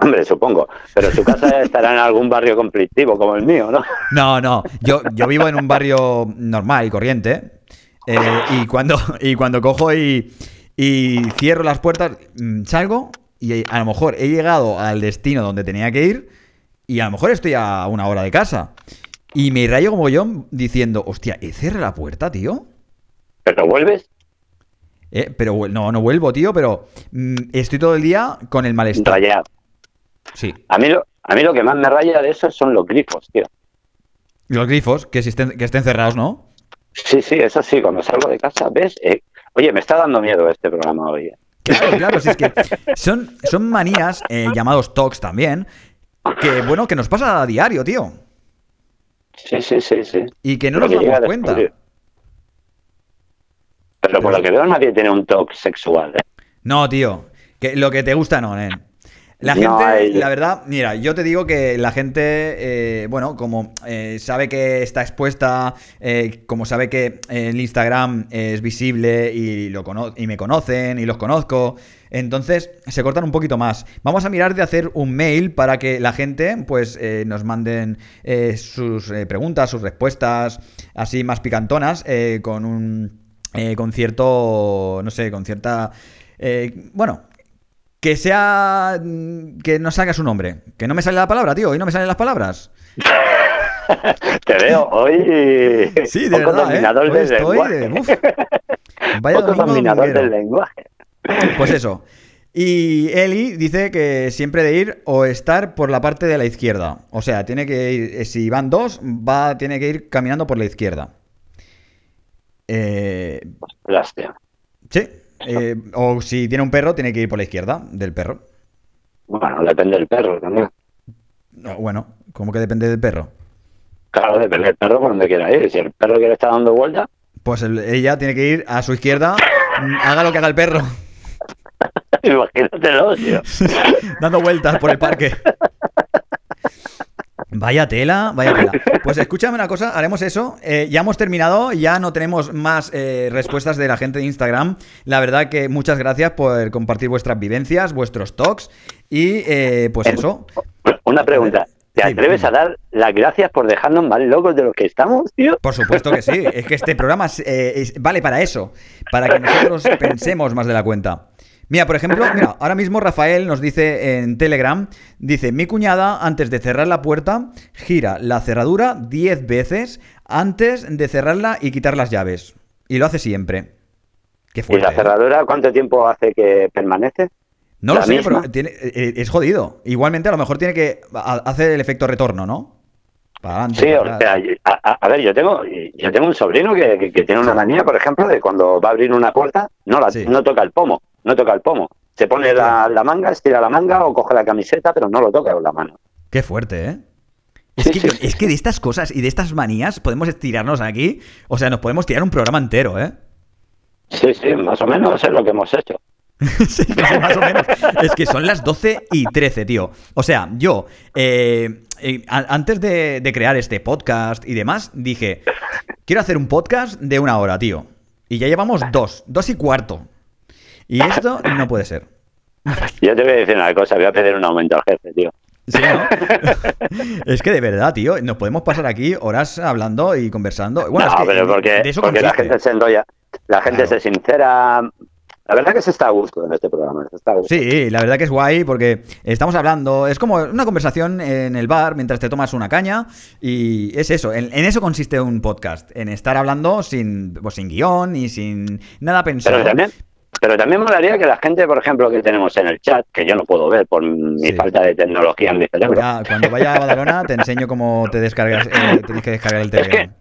[SPEAKER 2] Hombre, supongo. Pero su casa [LAUGHS] estará en algún barrio conflictivo como el mío, ¿no?
[SPEAKER 1] No, no. Yo, yo vivo en un barrio normal y corriente. Eh, y, cuando, [LAUGHS] y cuando cojo y, y cierro las puertas, mm, salgo y a lo mejor he llegado al destino donde tenía que ir y a lo mejor estoy a una hora de casa. Y me rayo como yo diciendo, hostia, ¿he cerrado la puerta, tío?
[SPEAKER 2] Pero vuelves
[SPEAKER 1] Eh, pero no, no vuelvo, tío, pero mm, estoy todo el día con el malestar.
[SPEAKER 2] rayado.
[SPEAKER 1] Sí.
[SPEAKER 2] A mí, lo, a mí lo que más me raya de eso son los grifos, tío.
[SPEAKER 1] Los grifos, que, estén, que estén cerrados, ¿no?
[SPEAKER 2] Sí, sí, eso sí, cuando salgo de casa, ¿ves? Eh, oye, me está dando miedo este programa hoy. eh.
[SPEAKER 1] Claro, claro, si es que son, son manías, eh, llamados talks también, que bueno, que nos pasa a diario, tío.
[SPEAKER 2] Sí, sí, sí, sí.
[SPEAKER 1] Y que no nos
[SPEAKER 2] que
[SPEAKER 1] damos cuenta.
[SPEAKER 2] descubrir. Pero por lo que veo nadie tiene un toque sexual, ¿eh?
[SPEAKER 1] No, tío. Que lo que te gusta no, nen. La
[SPEAKER 2] No,
[SPEAKER 1] gente,
[SPEAKER 2] hay-
[SPEAKER 1] la verdad, mira, yo te digo que la gente, eh, bueno, como eh, sabe que está expuesta, eh, como sabe que el Instagram es visible y, lo cono- y me conocen y los conozco, entonces se cortan un poquito más. Vamos a mirar de hacer un mail para que la gente, pues, eh, nos manden eh, sus eh, preguntas, sus respuestas, así más picantonas, eh, con un, eh, con cierto, no sé, con cierta, bueno, que sea. mm, Que no salga su nombre. Que no me sale la palabra, tío. Hoy no me salen las palabras. [LAUGHS]
[SPEAKER 2] Te veo hoy.
[SPEAKER 1] Sí, de verdad, ¿eh?
[SPEAKER 2] dominador
[SPEAKER 1] Hoy
[SPEAKER 2] del
[SPEAKER 1] estoy
[SPEAKER 2] lenguaje.
[SPEAKER 1] de- uf. [LAUGHS] Vaya
[SPEAKER 2] dominador
[SPEAKER 1] dominguero.
[SPEAKER 2] del lenguaje.
[SPEAKER 1] Pues eso. Y Eli dice que siempre de ir o estar por la parte de la izquierda. O sea, tiene que ir. eh, Si van dos, va, tiene que ir caminando por la izquierda. Eh, sí. Eh, o si tiene un perro, tiene que ir por la izquierda del perro.
[SPEAKER 2] Bueno, depende del perro también.
[SPEAKER 1] No, bueno, ¿cómo que depende del perro?
[SPEAKER 2] Claro, depende del perro por donde quiera ir. Si el perro quiere estar dando vueltas,
[SPEAKER 1] Pues el- ella tiene que ir a su izquierda, mm, haga lo que haga el perro. [LAUGHS]
[SPEAKER 2] Imagínatelo, tío. [LAUGHS]
[SPEAKER 1] Dando vueltas por el parque. [LAUGHS] Vaya tela, vaya tela. [LAUGHS] Pues escúchame una cosa, haremos eso. Eh, ya hemos terminado, ya no tenemos más eh, respuestas de la gente de Instagram. La verdad que muchas gracias por compartir vuestras vivencias, vuestros talks y eh, pues eso.
[SPEAKER 2] Una pregunta. ¿Te atreves a dar las gracias por dejarnos más locos de los que estamos, tío?
[SPEAKER 1] Por supuesto que sí. Es que este programa vale para eso. Para que nosotros [LAUGHS] pensemos más de la cuenta. Mira, por ejemplo, mira, ahora mismo Rafael nos dice en Telegram, dice, mi cuñada antes de cerrar la puerta gira la cerradura 10 veces antes de cerrarla y quitar las llaves. Y lo hace siempre.
[SPEAKER 2] Qué fuerte, ¿Y la ¿eh? cerradura cuánto tiempo hace que permanece?
[SPEAKER 1] No lo sé, pero tiene, eh, es jodido. Igualmente a lo mejor tiene que hacer el efecto retorno, ¿no?
[SPEAKER 2] sí, o sea, a, ver, yo tengo, yo tengo un sobrino que, tiene una manía, por ejemplo, de cuando va a abrir una puerta, no, la, no toca el pomo no toca el pomo. Se pone la, manga, estira la manga o coge la camiseta, pero no lo toca con la mano.
[SPEAKER 1] Qué fuerte, ¿eh? Es, que, es que de estas cosas y de estas manías podemos estirarnos aquí. O sea, nos podemos tirar un programa entero, ¿eh?
[SPEAKER 2] Sí, sí, más o menos es lo que hemos hecho. [LAUGHS]
[SPEAKER 1] sí, más o menos. Es que son las 12 y 13, tío. O sea, yo, eh, eh, antes de, de, crear este podcast y demás, dije, quiero hacer un podcast de una hora, tío. Y ya llevamos dos, dos y cuarto. Y esto no puede ser.
[SPEAKER 2] Yo te voy a decir una cosa, voy a pedir un aumento al jefe, tío. ¿Sí,
[SPEAKER 1] no? [LAUGHS] es que de verdad, tío, nos podemos pasar aquí horas hablando y conversando.
[SPEAKER 2] Bueno, no, pero porque, porque la gente se enrolla, la gente se sincera. La verdad que se está a gusto en este programa.
[SPEAKER 1] Sí, la verdad que es guay porque estamos hablando, es como una conversación en el bar mientras te tomas una caña y es eso, en, eso consiste un podcast, en estar hablando sin, pues, sin guion y sin nada pensado.
[SPEAKER 2] Pero también me molaría que la gente, por ejemplo, que tenemos en el chat, que yo no puedo ver por mi falta de tecnología en mi cerebro.
[SPEAKER 1] cuando vaya a Badalona te enseño cómo te descargas, eh, tienes que descargar el Telegram.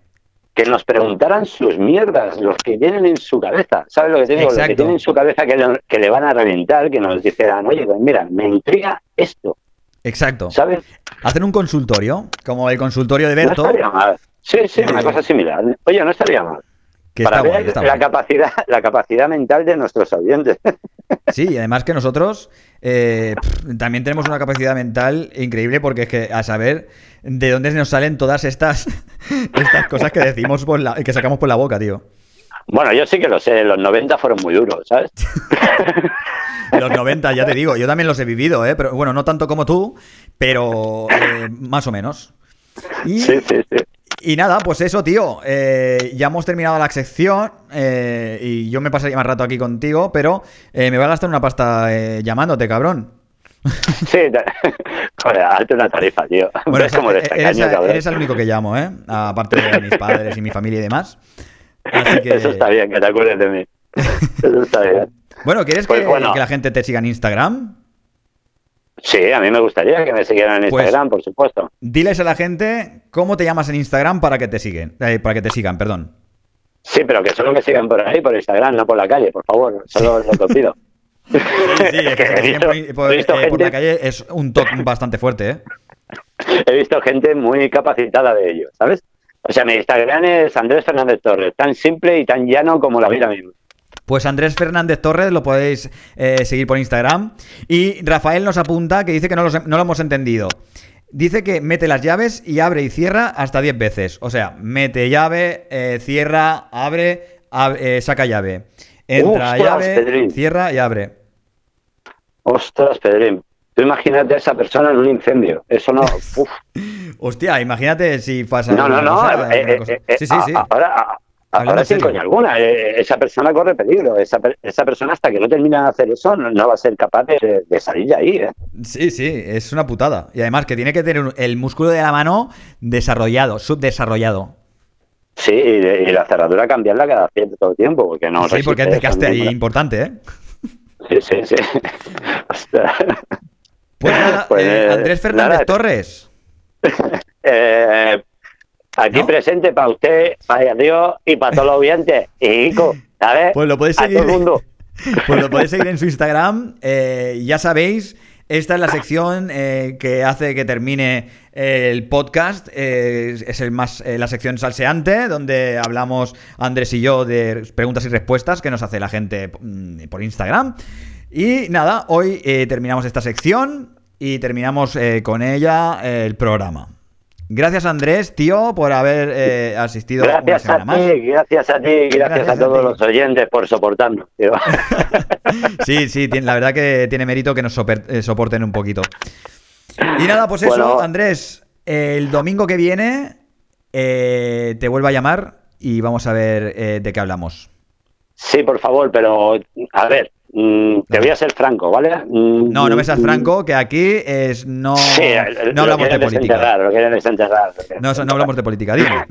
[SPEAKER 2] que, nos preguntaran sus mierdas, los que tienen en su cabeza. ¿Sabes lo que te digo? Los que tienen en su cabeza que le, van a reventar, que nos dijeran, oye, pues mira, me intriga esto.
[SPEAKER 1] Exacto. ¿Sabes? Hacen un consultorio, como el consultorio de Berto.
[SPEAKER 2] No estaría mal. Sí, sí, una cosa similar. Oye, no estaría mal para ver la, capacidad, la capacidad mental de nuestros oyentes. [LAUGHS]
[SPEAKER 1] Sí, y además que nosotros eh, también tenemos una capacidad mental increíble porque es que a saber de dónde nos salen todas estas, [LAUGHS] estas cosas que decimos por la, que sacamos por la boca, tío.
[SPEAKER 2] Bueno, yo sí que lo sé, los 90 fueron muy duros, ¿sabes? [LAUGHS]
[SPEAKER 1] los 90, ya te digo, yo también los he vivido, ¿eh? Pero bueno, no tanto como tú, pero eh, más o menos.
[SPEAKER 2] Sí, sí, sí.
[SPEAKER 1] Y nada, pues eso, tío. Eh, ya hemos terminado la sección eh, y yo me pasaría más rato aquí contigo, pero eh, me voy a gastar una pasta llamándote, cabrón.
[SPEAKER 2] Sí, [LAUGHS] joder, hazte una tarifa, tío.
[SPEAKER 1] Bueno, eres, eres, el único que llamo, ¿eh? Aparte de mis padres y mi familia y demás.
[SPEAKER 2] Eso está bien, que te acuerdes de mí. Eso está bien.
[SPEAKER 1] Bueno, ¿quieres pues que, que la gente te siga en Instagram?
[SPEAKER 2] Sí, a mí me gustaría que me siguieran en pues Instagram, por supuesto.
[SPEAKER 1] Diles a la gente cómo te llamas en Instagram para que te siguen, eh, para que te sigan, perdón.
[SPEAKER 2] Sí, pero que solo me sigan por ahí, por Instagram, no por la calle, por favor, solo lo que pido. [LAUGHS]
[SPEAKER 1] Sí, es que, [LAUGHS] por, eh, la calle es un toque bastante fuerte, ¿eh? [LAUGHS]
[SPEAKER 2] He visto gente muy capacitada de ello, ¿sabes? O sea, mi Instagram es Andrés Fernández Torres, tan simple y tan llano como la vida misma.
[SPEAKER 1] Pues Andrés Fernández Torres lo podéis eh, seguir por Instagram. Y Rafael nos apunta que dice que no, lo hemos entendido. Dice que mete las llaves y abre y cierra hasta 10 veces. O sea, mete llave, eh, cierra, abre, eh, saca llave. Entra llave, cierra y abre.
[SPEAKER 2] Ostras, Pedrín. Tú imagínate a esa persona en un incendio. Eso no. [LAUGHS]
[SPEAKER 1] Hostia, imagínate si pasa.
[SPEAKER 2] No, no, no. sí, sí, sí. Ahora, Ahora sin coña alguna, eh, esa persona corre peligro. Esa, esa, persona hasta que no termina de hacer eso no, va a ser capaz de, salir de ahí. ¿eh?
[SPEAKER 1] Sí, sí, es una putada. Y además que tiene que tener el músculo de la mano desarrollado, subdesarrollado.
[SPEAKER 2] Sí, y, la cerradura cambiarla cada cierto tiempo, porque no.
[SPEAKER 1] Sí, porque es desgaste ahí importante, ¿eh?
[SPEAKER 2] Sí, sí, sí. [LAUGHS]
[SPEAKER 1] pues nada, pues, eh, Andrés Fernández Torres. [LAUGHS]
[SPEAKER 2] eh, Aquí presente para usted, para Dios y para todos los oyentes. Y ¿sabes?
[SPEAKER 1] Pues lo podéis seguir. [LAUGHS] Pues lo podéis seguir en su Instagram. Eh, ya sabéis, esta es la sección eh, que hace que termine el podcast. es el más eh, la sección salseante, donde hablamos Andrés y yo de preguntas y respuestas que nos hace la gente mm, por Instagram. Y nada, hoy eh, terminamos esta sección y terminamos eh, con ella eh, el programa. Gracias Andrés, tío, por haber asistido
[SPEAKER 2] gracias
[SPEAKER 1] una semana
[SPEAKER 2] a ti, Gracias a ti, gracias, a todos los oyentes por soportarnos. Tío. [LAUGHS]
[SPEAKER 1] sí, sí, la verdad que tiene mérito que nos soporten un poquito. Y nada, pues eso, Andrés, el domingo que viene te vuelvo a llamar y vamos a ver de qué hablamos.
[SPEAKER 2] Sí, por favor, pero a ver, mm, te voy a ser franco, ¿vale?
[SPEAKER 1] Mm, no, no me seas mm. franco, que aquí es no, no hablamos de política.
[SPEAKER 2] Lo quieren desenterrar.
[SPEAKER 1] No, no hablamos de política, dime.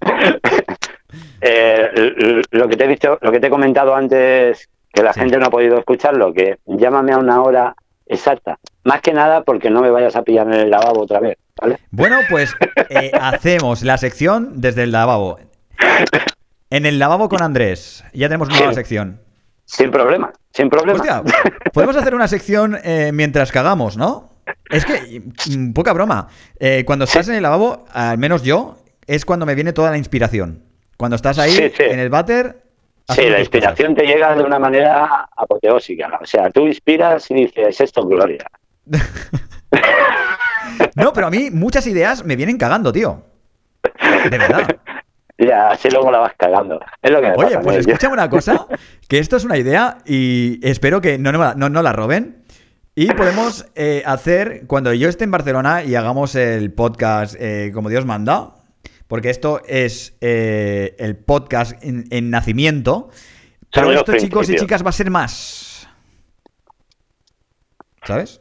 [SPEAKER 1] [LAUGHS]
[SPEAKER 2] eh, lo que te he dicho, lo que te he comentado antes, que la gente no ha podido escucharlo, que llámame a una hora exacta. Más que nada porque no me vayas a pillar en el lavabo otra vez, ¿vale?
[SPEAKER 1] Bueno, pues eh, [LAUGHS] hacemos la sección desde el lavabo. En el lavabo con Andrés. Ya tenemos una nueva sección.
[SPEAKER 2] Sin problema, sin problema.
[SPEAKER 1] Hostia, podemos hacer una sección eh, mientras cagamos, ¿no? Es que, mm, poca broma. Eh, cuando estás en el lavabo, al menos yo, es cuando me viene toda la inspiración. Cuando estás ahí en el váter.
[SPEAKER 2] Sí, la inspiración te llega de una manera apoteósica. O sea, tú inspiras y dices, esto es gloria. [LAUGHS]
[SPEAKER 1] no, pero a mí muchas ideas me vienen cagando, tío. De verdad. [LAUGHS]
[SPEAKER 2] Ya, así luego la vas cagando. Es lo que
[SPEAKER 1] Oye, pues escúchame una cosa, [LAUGHS] que esto es una idea y espero que no, no, la roben. Y podemos eh, hacer, cuando yo esté en Barcelona y hagamos el podcast eh, como Dios manda, porque esto es eh, el podcast en, nacimiento, pero esto, chicos y chicas, va a ser más. ¿Sabes?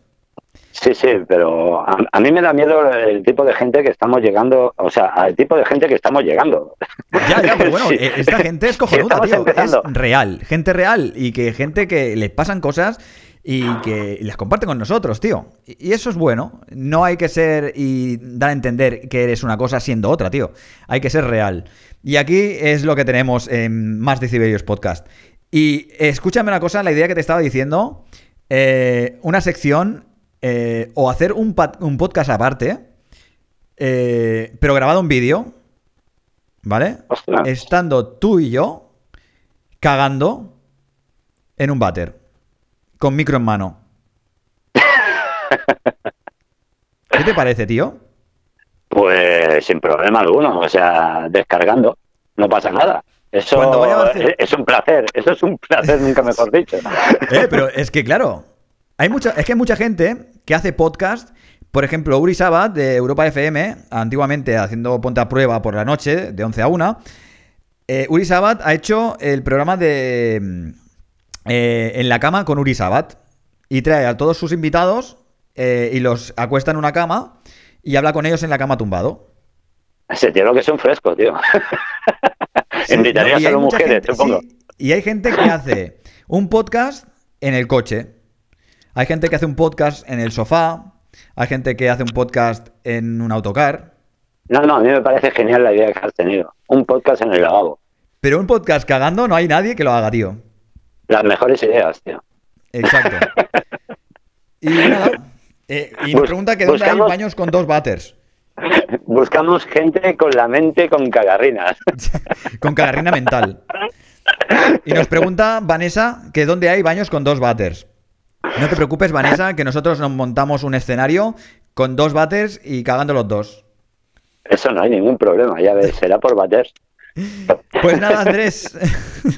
[SPEAKER 2] Sí, sí, pero a, mí me da miedo el tipo de gente que estamos llegando, o sea, al tipo de gente que estamos llegando.
[SPEAKER 1] Ya, ya, pero bueno, [LAUGHS] eh, esta gente es cojonuda, tío. Es real, gente real y que gente que le pasan cosas y que las comparte con nosotros, tío. Y eso es bueno. No hay que ser y dar a entender que eres una cosa siendo otra, tío. Hay que ser real. Y aquí es lo que tenemos en Más Decibelios Podcast. Y escúchame una cosa, la idea que te estaba diciendo. Eh, una sección eh, o hacer un, un, podcast aparte, eh, pero grabado en vídeo, ¿vale? Estando tú y yo cagando en un váter, con micro en mano. [LAUGHS] ¿Qué te parece, tío?
[SPEAKER 2] Pues sin problema alguno, o sea, descargando, no pasa nada. Eso es un placer, eso es un placer, nunca mejor [LAUGHS] dicho.
[SPEAKER 1] Eh, pero es que claro, hay mucha, es que hay mucha gente que hace podcast. Por ejemplo, Uri Sabat de Europa FM, antiguamente haciendo Ponte a Prueba por la noche, de 11 a 1. Eh, Uri Sabat ha hecho el programa de mm, eh, En la cama con Uri Sabat. Y trae a todos sus invitados eh, y los acuesta en una cama y habla con ellos en la cama tumbado.
[SPEAKER 2] Ese tío lo que es un fresco, tío. Invitaría a las mujeres, supongo.
[SPEAKER 1] y hay gente que hace un podcast en el coche. Hay gente que hace un podcast en el sofá, hay gente que hace un podcast en un autocar.
[SPEAKER 2] No, no, a mí me parece genial la idea que has tenido. Un podcast en el lavabo.
[SPEAKER 1] Pero un podcast cagando no hay nadie que lo haga, tío.
[SPEAKER 2] Las mejores ideas, tío.
[SPEAKER 1] Exacto. [LAUGHS] y nada, eh, y me pregunta que dónde hay baños con dos batters. [LAUGHS]
[SPEAKER 2] Buscamos gente con la mente con cagarrinas. [LAUGHS]
[SPEAKER 1] con cagarrina mental. Y nos pregunta Vanessa que dónde hay baños con dos batters. No te preocupes, Vanessa, que nosotros nos montamos un escenario con dos batters y cagando los dos.
[SPEAKER 2] Eso no hay ningún problema, ya ves, será por batters. [LAUGHS]
[SPEAKER 1] Pues nada, Andrés.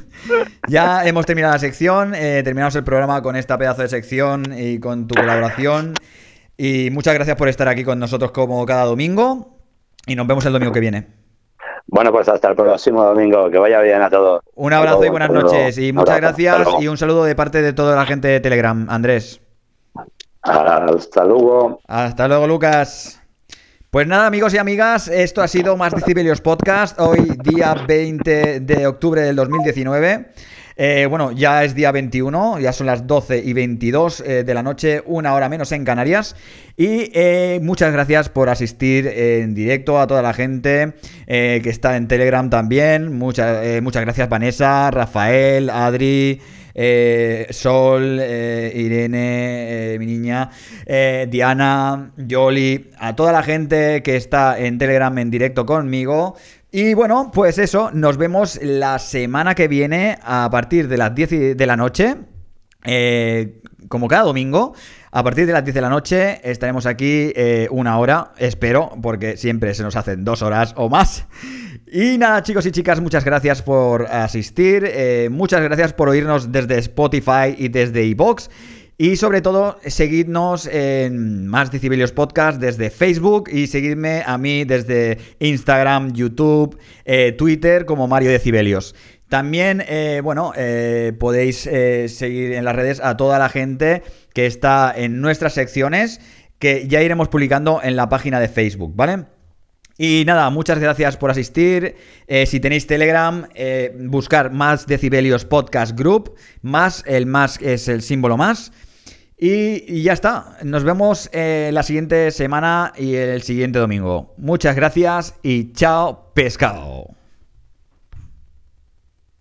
[SPEAKER 1] [LAUGHS] ya hemos terminado la sección, eh, terminamos el programa con esta pedazo de sección y con tu colaboración. Y muchas gracias por estar aquí con nosotros como cada domingo. Y nos vemos el domingo que viene.
[SPEAKER 2] Bueno, pues hasta el próximo domingo. Que vaya bien a todos.
[SPEAKER 1] Un abrazo y buenas noches. Y muchas gracias y un saludo de parte de toda la gente de Telegram. Andrés.
[SPEAKER 2] Hasta luego.
[SPEAKER 1] Hasta luego, Lucas. Pues nada, amigos y amigas, esto ha sido Más Decibelios Podcast, hoy día 20 de octubre del 2019. Eh, bueno, ya es día 21, ya son las 12 y 22 eh, de la noche, una hora menos en Canarias. Y eh, muchas gracias por asistir en directo a toda la gente que está en Telegram también. Muchas, muchas gracias Vanessa, Rafael, Adri. Sol, Irene, mi niña, Diana, Yoli, a toda la gente que está en Telegram en directo conmigo. Y bueno, pues eso, nos vemos la semana que viene a partir de las 10 de la noche. eh, como cada domingo, a partir de las 10 de la noche estaremos aquí eh, una hora, espero, porque siempre se nos hacen dos horas o más. Y nada, chicos y chicas, muchas gracias por asistir, eh, muchas gracias por oírnos desde Spotify y desde iBox. Y sobre todo, seguidnos en Más Decibelios Podcast desde Facebook y seguidme a mí desde Instagram, YouTube, eh, Twitter como Mario Decibelios. También, eh, bueno, eh, podéis seguir en las redes a toda la gente que está en nuestras secciones que ya iremos publicando en la página de Facebook, ¿vale? Y nada, muchas gracias por asistir. si tenéis Telegram, buscar más Decibelios Podcast Group. Más, el más es el símbolo más. Y, ya está. Nos vemos eh, la siguiente semana y el siguiente domingo. Muchas gracias y chao, pescado.